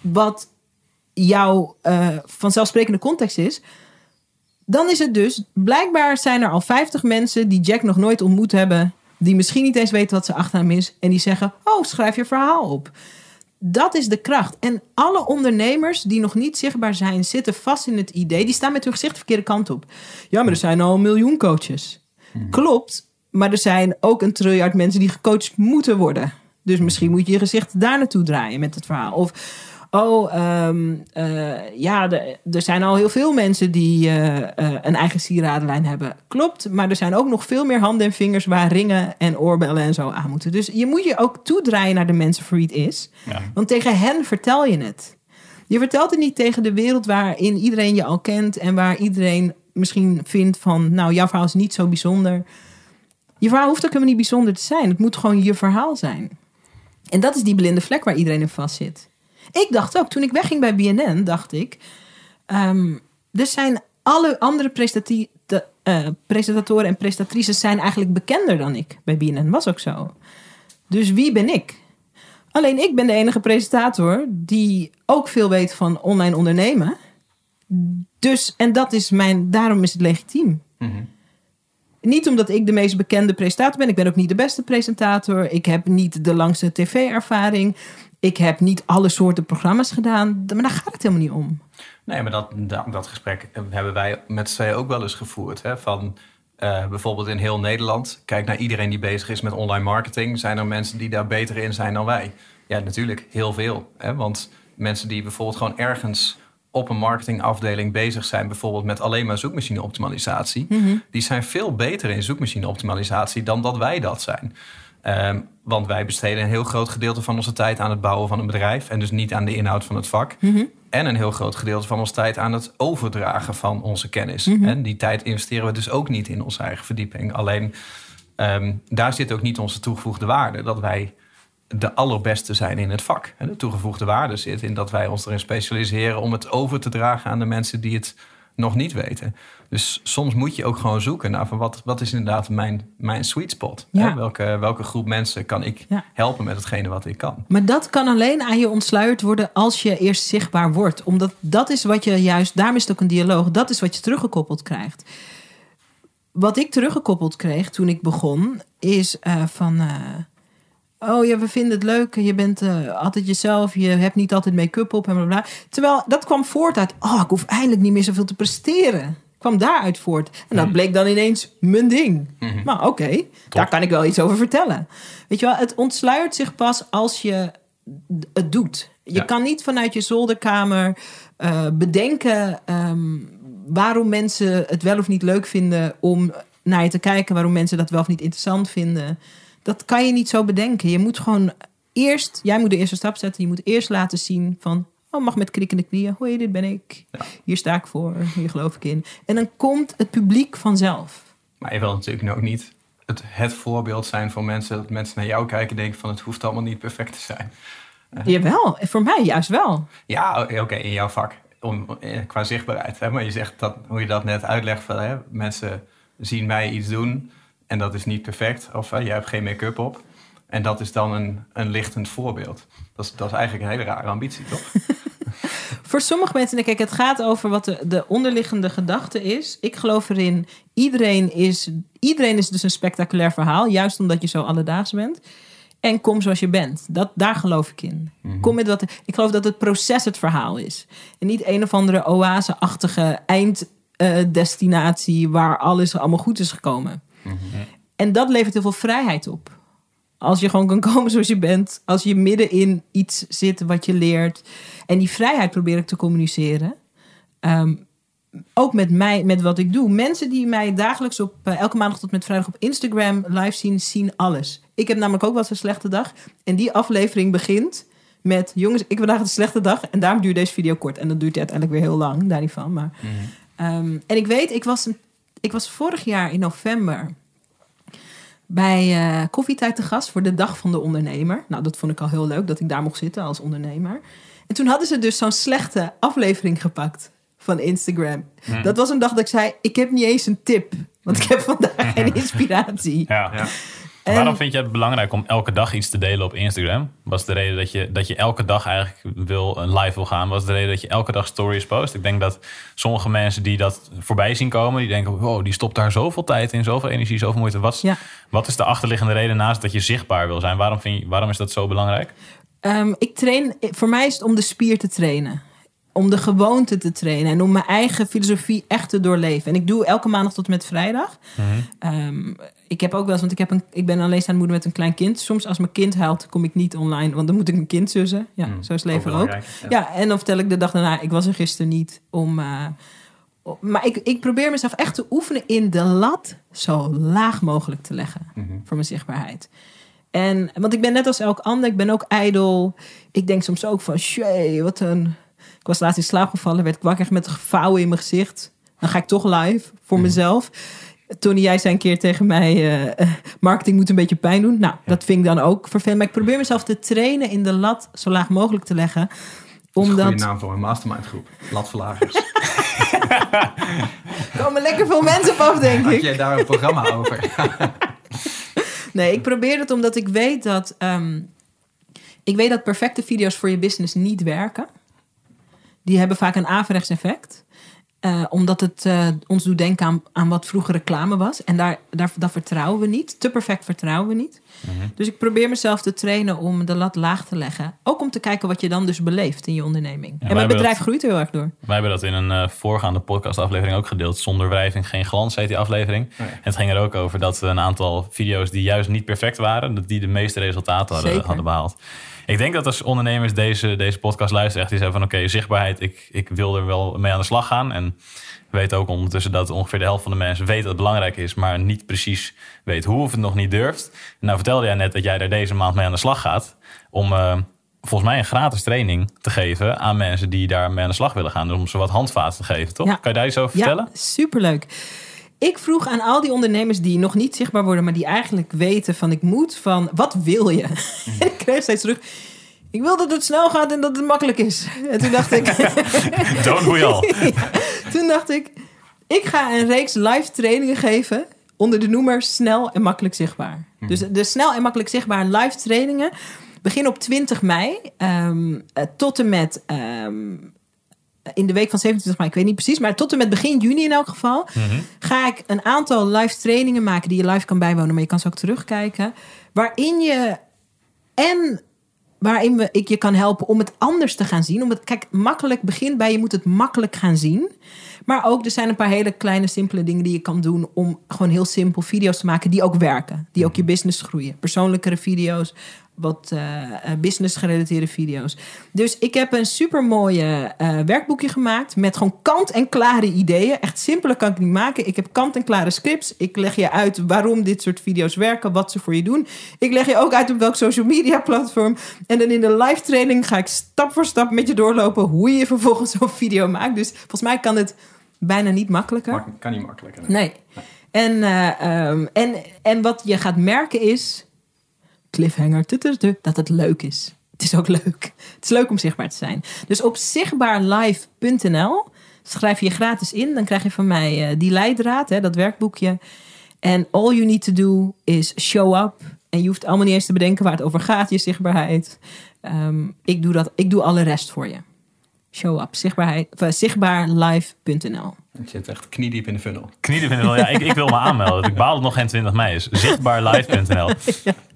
D: wat jouw eh, vanzelfsprekende context is, dan is het dus, blijkbaar zijn er al 50 mensen die Jack nog nooit ontmoet hebben, die misschien niet eens weten wat ze achternaam is, en die zeggen: Oh, schrijf je verhaal op. dat is de kracht. En alle ondernemers die nog niet zichtbaar zijn, zitten vast in het idee. Die staan met hun gezicht de verkeerde kant op. Ja, maar er zijn al een miljoen coaches. Klopt, maar er zijn ook een triljard mensen die gecoacht moeten worden. Dus misschien moet je je gezicht daar naartoe draaien met het verhaal. Of, oh, ehm, eh, ja, er zijn al heel veel mensen die eh, eh, een eigen sieradenlijn hebben. Klopt, maar er zijn ook nog veel meer handen en vingers waar ringen en oorbellen en zo aan moeten. Dus je moet je ook toedraaien naar de mensen voor wie het is.
B: Ja.
D: Want tegen hen vertel je het. Je vertelt het niet tegen de wereld waarin iedereen je al kent en waar iedereen misschien vindt van, nou, jouw verhaal is niet zo bijzonder. Je verhaal hoeft ook helemaal niet bijzonder te zijn. Het moet gewoon je verhaal zijn. En dat is die blinde vlek waar iedereen in vast zit. Ik dacht ook, toen ik wegging bij BNN, dacht ik, ehm, er zijn alle andere prestati- de, eh, presentatoren en prestatrices zijn eigenlijk bekender dan ik bij BNN. Was ook zo. Dus wie ben ik? Alleen ik ben de enige presentator die ook veel weet van online ondernemen. Dus, en dat is mijn, daarom is het legitiem. Niet omdat ik de meest bekende presentator ben. Ik ben ook niet de beste presentator. Ik heb niet de langste tv-ervaring. Ik heb niet alle soorten programma's gedaan. Maar daar gaat het helemaal niet om.
C: Nee, maar dat, dat, dat gesprek hebben wij met z'n ook wel eens gevoerd. Hè? Van eh, bijvoorbeeld in heel Nederland. Kijk naar iedereen die bezig is met online marketing. Zijn er mensen die daar beter in zijn dan wij? Ja, natuurlijk. Heel veel. Hè? Want mensen die bijvoorbeeld gewoon ergens op een marketingafdeling bezig zijn, bijvoorbeeld met alleen maar zoekmachine optimalisatie, die zijn veel beter in zoekmachine optimalisatie dan dat wij dat zijn. Ehm, want wij besteden een heel groot gedeelte van onze tijd aan het bouwen van een bedrijf en dus niet aan de inhoud van het vak. En een heel groot gedeelte van onze tijd aan het overdragen van onze kennis. En die tijd investeren we dus ook niet in onze eigen verdieping. Alleen ehm, daar zit ook niet onze toegevoegde waarde. Dat wij de allerbeste zijn in het vak. En de toegevoegde waarde zit in dat wij ons erin specialiseren om het over te dragen aan de mensen die het nog niet weten. Dus soms moet je ook gewoon zoeken naar van wat, wat is inderdaad mijn, mijn sweet spot.
D: Ja.
C: Hè? Welke, welke groep mensen kan ik
D: Ja.
C: helpen met hetgene wat ik kan.
D: Maar dat kan alleen aan je ontsluierd worden als je eerst zichtbaar wordt. Omdat dat is wat je juist, daarom is het ook een dialoog, dat is wat je teruggekoppeld krijgt. Wat ik teruggekoppeld kreeg toen ik begon, is eh, van. eh, oh ja, we vinden het leuk. Je bent eh, altijd jezelf. Je hebt niet altijd make-up op en bla bla. Terwijl dat kwam voort uit. Oh, ik hoef eindelijk niet meer zoveel te presteren. Kwam daaruit voort. En dat bleek dan ineens mijn ding. Maar oké, daar kan ik wel iets over vertellen. Weet je wel, het ontsluiert zich pas als je het doet. Je
C: Ja.
D: kan niet vanuit je zolderkamer eh, bedenken ehm, waarom mensen het wel of niet leuk vinden om naar je te kijken, waarom mensen dat wel of niet interessant vinden. Dat kan je niet zo bedenken. Je moet gewoon eerst, jij moet de eerste stap zetten. Je moet eerst laten zien van, oh, mag met krikkende knieën. Hoi, dit ben ik. Hier sta ik voor. Hier geloof ik in. En dan komt het publiek vanzelf.
C: Maar je wil natuurlijk ook niet het, het voorbeeld zijn voor mensen. Dat mensen naar jou kijken en denken van het hoeft allemaal niet perfect te zijn.
D: Jawel, voor mij juist wel.
C: Ja, oké, in jouw vak. Om, eh, qua zichtbaarheid. Hè? Maar je zegt dat, hoe je dat net uitlegt. Van, hè? Mensen zien mij iets doen en dat is niet perfect. Of hè, jij hebt geen make-up op. En dat is dan een, een lichtend voorbeeld. Dat is, dat is eigenlijk een hele rare ambitie, toch? [LAUGHS]
D: Voor sommige mensen, kijk, het gaat over wat de, de onderliggende gedachte is. Ik geloof erin, iedereen is, iedereen is dus een spectaculair verhaal. Juist omdat je zo alledaags bent. En kom zoals je bent. Dat, daar geloof ik in. Kom met wat, ik geloof dat het proces het verhaal is. En niet een of andere oase-achtige einddestinatie... waar alles allemaal goed is gekomen. En dat levert heel veel vrijheid op. Als je gewoon kan [LAUGHS] komen zoals je bent. Als je midden in iets zit wat je leert. En die vrijheid probeer ik te communiceren. Ehm, ook met mij, met wat ik doe. Mensen die mij dagelijks op eh, elke maandag tot met vrijdag op Instagram live zien, zien alles. Ik heb namelijk ook wel eens een slechte dag. En die aflevering begint met: jongens, ik heb vandaag een slechte dag. En daarom duurt deze video kort. En dat duurt uiteindelijk weer heel lang, daar niet van. Maar, Ehm, en ik weet, ik was, een, ik was vorig jaar in november bij eh, Koffietijd te gast voor de Dag van de Ondernemer. Nou, dat vond ik al heel leuk dat ik daar mocht zitten als ondernemer. En toen hadden ze dus zo'n slechte aflevering gepakt van Instagram. Dat was een dag dat ik zei: Ik heb niet eens een tip, want ik heb vandaag geen [LAUGHS] inspiratie.
B: Ja.
C: Ja.
D: En-
B: Waarom vind je het belangrijk om elke dag iets te delen op Instagram? Was de reden dat je, dat je elke dag eigenlijk wil, een live wil gaan? Was de reden dat je elke dag stories post? Ik denk dat sommige mensen die dat voorbij zien komen, die denken: wow, die stopt daar zoveel tijd in, zoveel energie, zoveel moeite. Wat,
D: Ja.
B: wat is de achterliggende reden naast dat je zichtbaar wil zijn? Waarom, vind je, waarom is dat zo belangrijk?
D: Ehm, ik train, voor mij is het om de spier te trainen. Om de gewoonte te trainen en om mijn eigen filosofie echt te doorleven. En ik doe elke maandag tot en met vrijdag. Ehm, ik heb ook wel eens, want ik, heb een, ik ben alleenstaande moeder met een klein kind. Soms als mijn kind huilt, kom ik niet online, want dan moet ik mijn kind zussen. Ja,
C: Mm,
D: zo is leven ook. Ja. en dan vertel ik de dag daarna, ik was er gisteren niet om. eh, om- maar ik, ik probeer mezelf echt te oefenen in de lat zo laag mogelijk te leggen
C: Mhm.
D: voor mijn zichtbaarheid. En, want ik ben net als elk ander, ik ben ook ijdel. Ik denk soms ook van, shit, wat een... Ik was laatst in slaap gevallen, werd ik wakker met een gevouwen in mijn gezicht. Dan ga ik toch live voor mezelf. Tony, jij zei een keer tegen mij, eh, eh, marketing moet een beetje pijn doen. Nou, dat vind ik dan ook vervelend. Maar ik probeer mezelf te trainen in de lat zo laag mogelijk te leggen.
C: Dat is een
D: Omdat
C: naam voor een mastermind groep. Latverlagers. [LAUGHS]
D: er komen lekker veel mensen op af, denk
C: Had
D: ik.
C: jij daar een programma over? [LAUGHS]
D: Nee, ik probeer het omdat ik weet dat. ehm, ik weet dat perfecte video's voor je business niet werken. Die hebben vaak een averechts effect. Eh, omdat het eh, ons doet denken aan, aan wat vroeger reclame was. En daar, daar, dat vertrouwen we niet. Te perfect vertrouwen we niet. Dus ik probeer mezelf te trainen om de lat laag te leggen. Ook om te kijken wat je dan dus beleeft in je onderneming. en mijn bedrijf
B: dat-
D: groeit heel erg door.
B: Wij hebben dat in een eh, voorgaande podcastaflevering ook gedeeld. Zonder wrijving geen glans heet die aflevering.
C: ja.
B: En het ging er ook over dat we een aantal video's die juist niet perfect waren, dat die de meeste resultaten hadden,
D: Zeker.
B: hadden behaald. Ik denk dat als ondernemers deze, deze podcast luisteren, echt die zeggen van oké, zichtbaarheid, ik, ik wil er wel mee aan de slag gaan. En we weten ook ondertussen dat ongeveer de helft van de mensen weet dat het belangrijk is, maar niet precies weet hoe of het nog niet durft. Nou vertelde jij net dat jij er deze maand mee aan de slag gaat om eh, volgens mij een gratis training te geven aan mensen die daar mee aan de slag willen gaan. Dus om ze wat handvaten te geven, toch?
D: Ja.
B: Kan je daar iets over vertellen?
D: Ja, superleuk. Ik vroeg aan al die ondernemers die nog niet zichtbaar worden, maar die eigenlijk weten van ik moet van wat wil je? [LAUGHS] En ik kreeg steeds terug. Ik wil dat het snel gaat en dat het makkelijk is. En toen dacht ik, [LAUGHS]
B: Don't we all. [LAUGHS]
D: toen dacht ik, ik ga een reeks live trainingen geven onder de noemer snel en makkelijk zichtbaar. Dus de snel en makkelijk zichtbaar live trainingen beginnen op 20 mei ehm, eh, tot en met ehm, in de week van 27 mei, ik weet niet precies, maar tot en met begin juni in elk geval, ga ik een aantal live trainingen maken die je live kan bijwonen, maar je kan ze ook terugkijken, waarin je en waarin we, ik je kan helpen om het anders te gaan zien. Om het, kijk, makkelijk begint bij je moet het makkelijk gaan zien. Maar ook er zijn een paar hele kleine, simpele dingen die je kan doen om gewoon heel simpel video's te maken die ook werken. Die ook je business groeien. Persoonlijkere video's, wat eh business gerelateerde video's. Dus ik heb een super mooie werkboekje gemaakt met gewoon kant-en-klare ideeën. Echt simpeler kan ik niet maken. Ik heb kant-en-klare scripts. Ik leg je uit waarom dit soort video's werken, wat ze voor je doen. Ik leg je ook uit op welk social media platform. En dan in de live training ga ik stap voor stap met je doorlopen hoe je vervolgens zo'n video maakt. Dus volgens mij kan het bijna niet makkelijker.
C: Mak- kan niet makkelijker.
D: Nee. En, eh, ehm, en, en wat je gaat merken is, cliffhanger, dat het leuk is. Het is ook leuk. Het is leuk om zichtbaar te zijn. Dus op zichtbaarlive.nl schrijf je gratis in. Dan krijg je van mij eh, die leidraad, hè, dat werkboekje. En all you need to do is show up. En je hoeft allemaal niet eens te bedenken waar het over gaat, je zichtbaarheid. Ehm, ik, doe dat, ik doe alle rest voor je. Show up, zichtbaarheid, eh, zichtbaarlive.nl.
C: Ik zit echt kniediep in de funnel.
B: Knieën vinden wel, ja, ik, ik wil me aanmelden. Ik baal dat het nog geen 20 mei is. Zichtbaarlive.nl. [LAUGHS]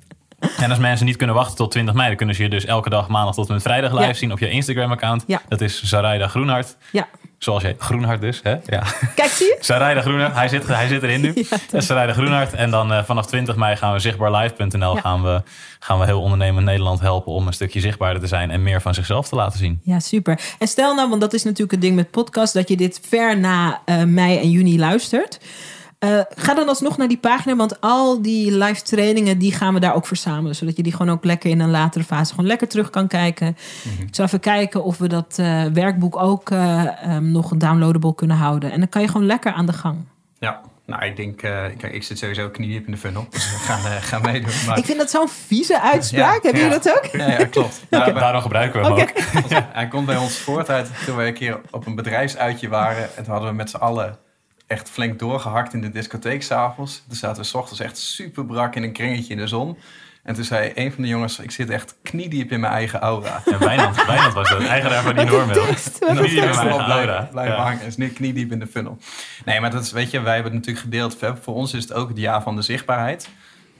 B: En als mensen niet kunnen wachten tot 20 mei, dan kunnen ze je dus elke dag maandag tot en met vrijdag live
D: Ja.
B: zien op je Instagram-account.
D: Ja.
B: Dat is Zaraida Groenhart.
D: Ja,
B: Zoals jij, Groenhart dus. Hè? Ja.
D: kijk, zie je? [LAUGHS]
B: Zaraida Groenhart, hij zit, hij zit erin nu. [LAUGHS]
D: Ja,
B: Zaraida Groenhart. En dan eh, vanaf 20 mei gaan we zichtbaarlive.nl
D: Ja.
B: gaan, we, gaan we heel ondernemend Nederland helpen om een stukje zichtbaarder te zijn en meer van zichzelf te laten zien.
D: Ja, super. En stel nou, want dat is natuurlijk het ding met podcast, dat je dit ver na eh, mei en juni luistert. Eh, ga dan alsnog naar die pagina, want al die live trainingen die gaan we daar ook verzamelen. Zodat je die gewoon ook lekker in een latere fase gewoon lekker terug kan kijken. Ik zal even kijken of we dat eh, werkboek ook eh, ehm, nog downloadable kunnen houden. En dan kan je gewoon lekker aan de gang.
C: Ja, nou ik denk, eh, kijk, ik zit sowieso kniediep in de funnel. Dus we gaan, eh, gaan meedoen. Maar,
D: Ik vind dat zo'n vieze uitspraak.
C: Ja,
D: Hebben
C: ja.
D: jullie dat ook?
C: Ja, ja klopt. Nou, wij-
B: Daarom gebruiken we hem ook. [LAUGHS]
C: Hij komt bij ons voort uit toen we een keer op een bedrijfsuitje waren. En toen hadden we met z'n allen echt flink doorgehakt in de discotheek s'avonds. Toen zaten we 's ochtends echt super brak in een kringetje in de zon. En toen zei een van de jongens, ik zit echt kniediep in mijn eigen aura.
B: Ja, Wijnand, Wijnand was dat, eigenaar van die
D: wat
B: Niet in mijn aura.
C: blijven
B: Ja.
C: hangen. is nu kniediep in de funnel. Nee, maar dat is, weet je, wij hebben het natuurlijk gedeeld. Voor ons is het ook het jaar van de zichtbaarheid.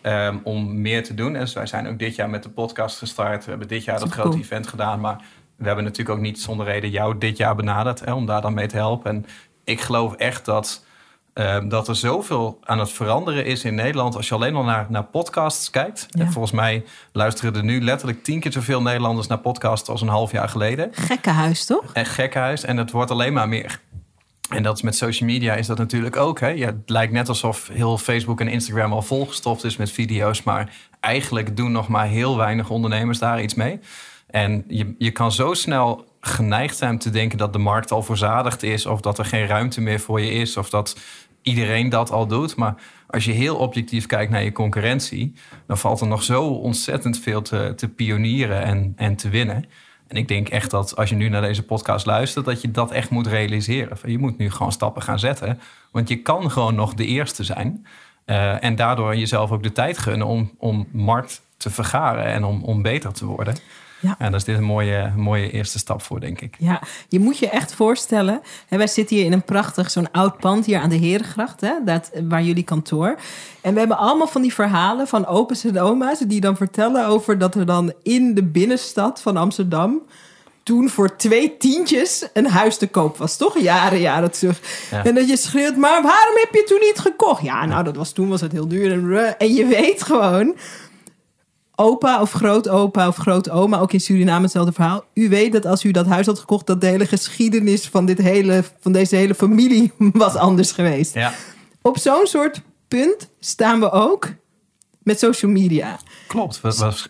C: ehm, om meer te doen. Dus wij zijn ook dit jaar met de podcast gestart. We hebben dit jaar dat grote
D: cool.
C: event gedaan. Maar we hebben natuurlijk ook niet zonder reden jou dit jaar benaderd hè, om daar dan mee te helpen. En ik geloof echt dat, ehm, dat er zoveel aan het veranderen is in Nederland. Als je alleen al naar, naar podcasts kijkt.
D: Ja.
C: En volgens mij luisteren er nu letterlijk tien keer zoveel Nederlanders naar podcasts als een half jaar geleden.
D: Gekkenhuis, toch?
C: Echt gekhuis. En het wordt alleen maar meer. En dat is met social media is dat natuurlijk ook. Hè? Ja, het lijkt net alsof heel Facebook en Instagram al volgestopt is met video's. Maar eigenlijk doen nog maar heel weinig ondernemers daar iets mee. En je, je kan zo snel geneigd zijn te denken dat de markt al verzadigd is. Of dat er geen ruimte meer voor je is. Of dat iedereen dat al doet. Maar als je heel objectief kijkt naar je concurrentie. dan valt er nog zo ontzettend veel te, te pionieren en, en te winnen. En ik denk echt dat als je nu naar deze podcast luistert, dat je dat echt moet realiseren. Je moet nu gewoon stappen gaan zetten. Want je kan gewoon nog de eerste zijn. Eh, en daardoor jezelf ook de tijd gunnen om, om markt te vergaren en om, om beter te worden.
D: Ja.
C: En daar is dit een mooie, mooie eerste stap voor, denk ik.
D: Ja, je moet je echt voorstellen. Hè, wij zitten hier in een prachtig, zo'n oud pand hier aan de Herengracht, hè, dat, waar jullie kantoor. En we hebben allemaal van die verhalen van opa's en oma's die dan vertellen over dat er dan in de binnenstad van Amsterdam toen voor twee tientjes een huis te koop was, toch? Jaren, jaren terug.
C: Ja.
D: En dat je schreeuwt, maar waarom heb je toen niet gekocht? Ja, nou, dat was toen was het heel duur. En, en je weet gewoon, opa of grootopa of grootoma, ook in Suriname hetzelfde verhaal. U weet dat als u dat huis had gekocht, dat de hele geschiedenis van, dit hele, van deze hele familie [LAUGHS] was anders geweest.
C: Ja,
D: Op zo'n soort punt staan we ook met social media.
C: klopt.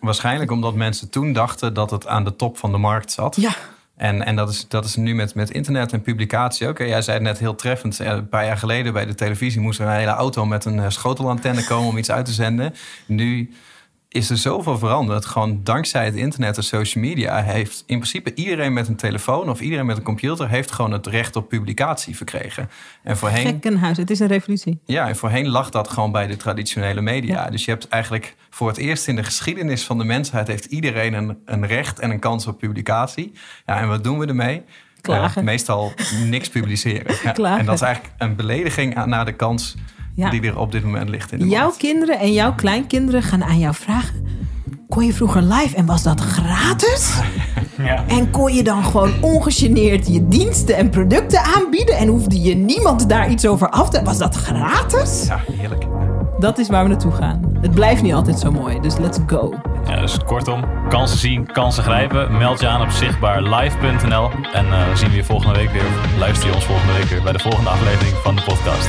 C: Waarschijnlijk omdat mensen toen dachten dat het aan de top van de markt zat.
D: Ja,
C: En, en dat, is, dat is nu met, met internet en publicatie ook. Jij zei het net heel treffend. eh, Een paar jaar geleden bij de televisie moest er een hele auto met een eh, schotelantenne komen om iets uit te zenden. Nu is er zoveel veranderd. Gewoon dankzij het internet en social media heeft in principe iedereen met een telefoon of iedereen met een computer heeft gewoon het recht op publicatie verkregen. En voorheen.
D: gekkenhuis. Het is een revolutie.
C: Ja, en voorheen lag dat gewoon bij de traditionele media. Dus je hebt eigenlijk voor het eerst in de geschiedenis van de mensheid... heeft iedereen een, een recht en een kans op publicatie. Ja, en wat doen we ermee?
D: Klagen.
C: Eh, meestal niks publiceren. Ja. [LAUGHS] En dat is eigenlijk een belediging aan, naar de kans
D: Ja.
C: die er op dit moment ligt in de
D: Jouw
C: markt.
D: kinderen en jouw kleinkinderen gaan aan jou vragen... Kon je vroeger live en was dat gratis? [LAUGHS]
B: Ja.
D: En kon je dan gewoon ongegeneerd je diensten en producten aanbieden? En hoefde je niemand daar iets over af te... Was dat gratis?
C: Ja, heerlijk.
D: Dat is waar we naartoe gaan. Het blijft niet altijd zo mooi, dus let's go.
B: Ja, dus kortom, kansen zien, kansen grijpen. Meld je aan op zichtbaarlive.nl. En eh, dan zien we je volgende week weer. Luister je ons volgende week weer bij de volgende aflevering van de podcast.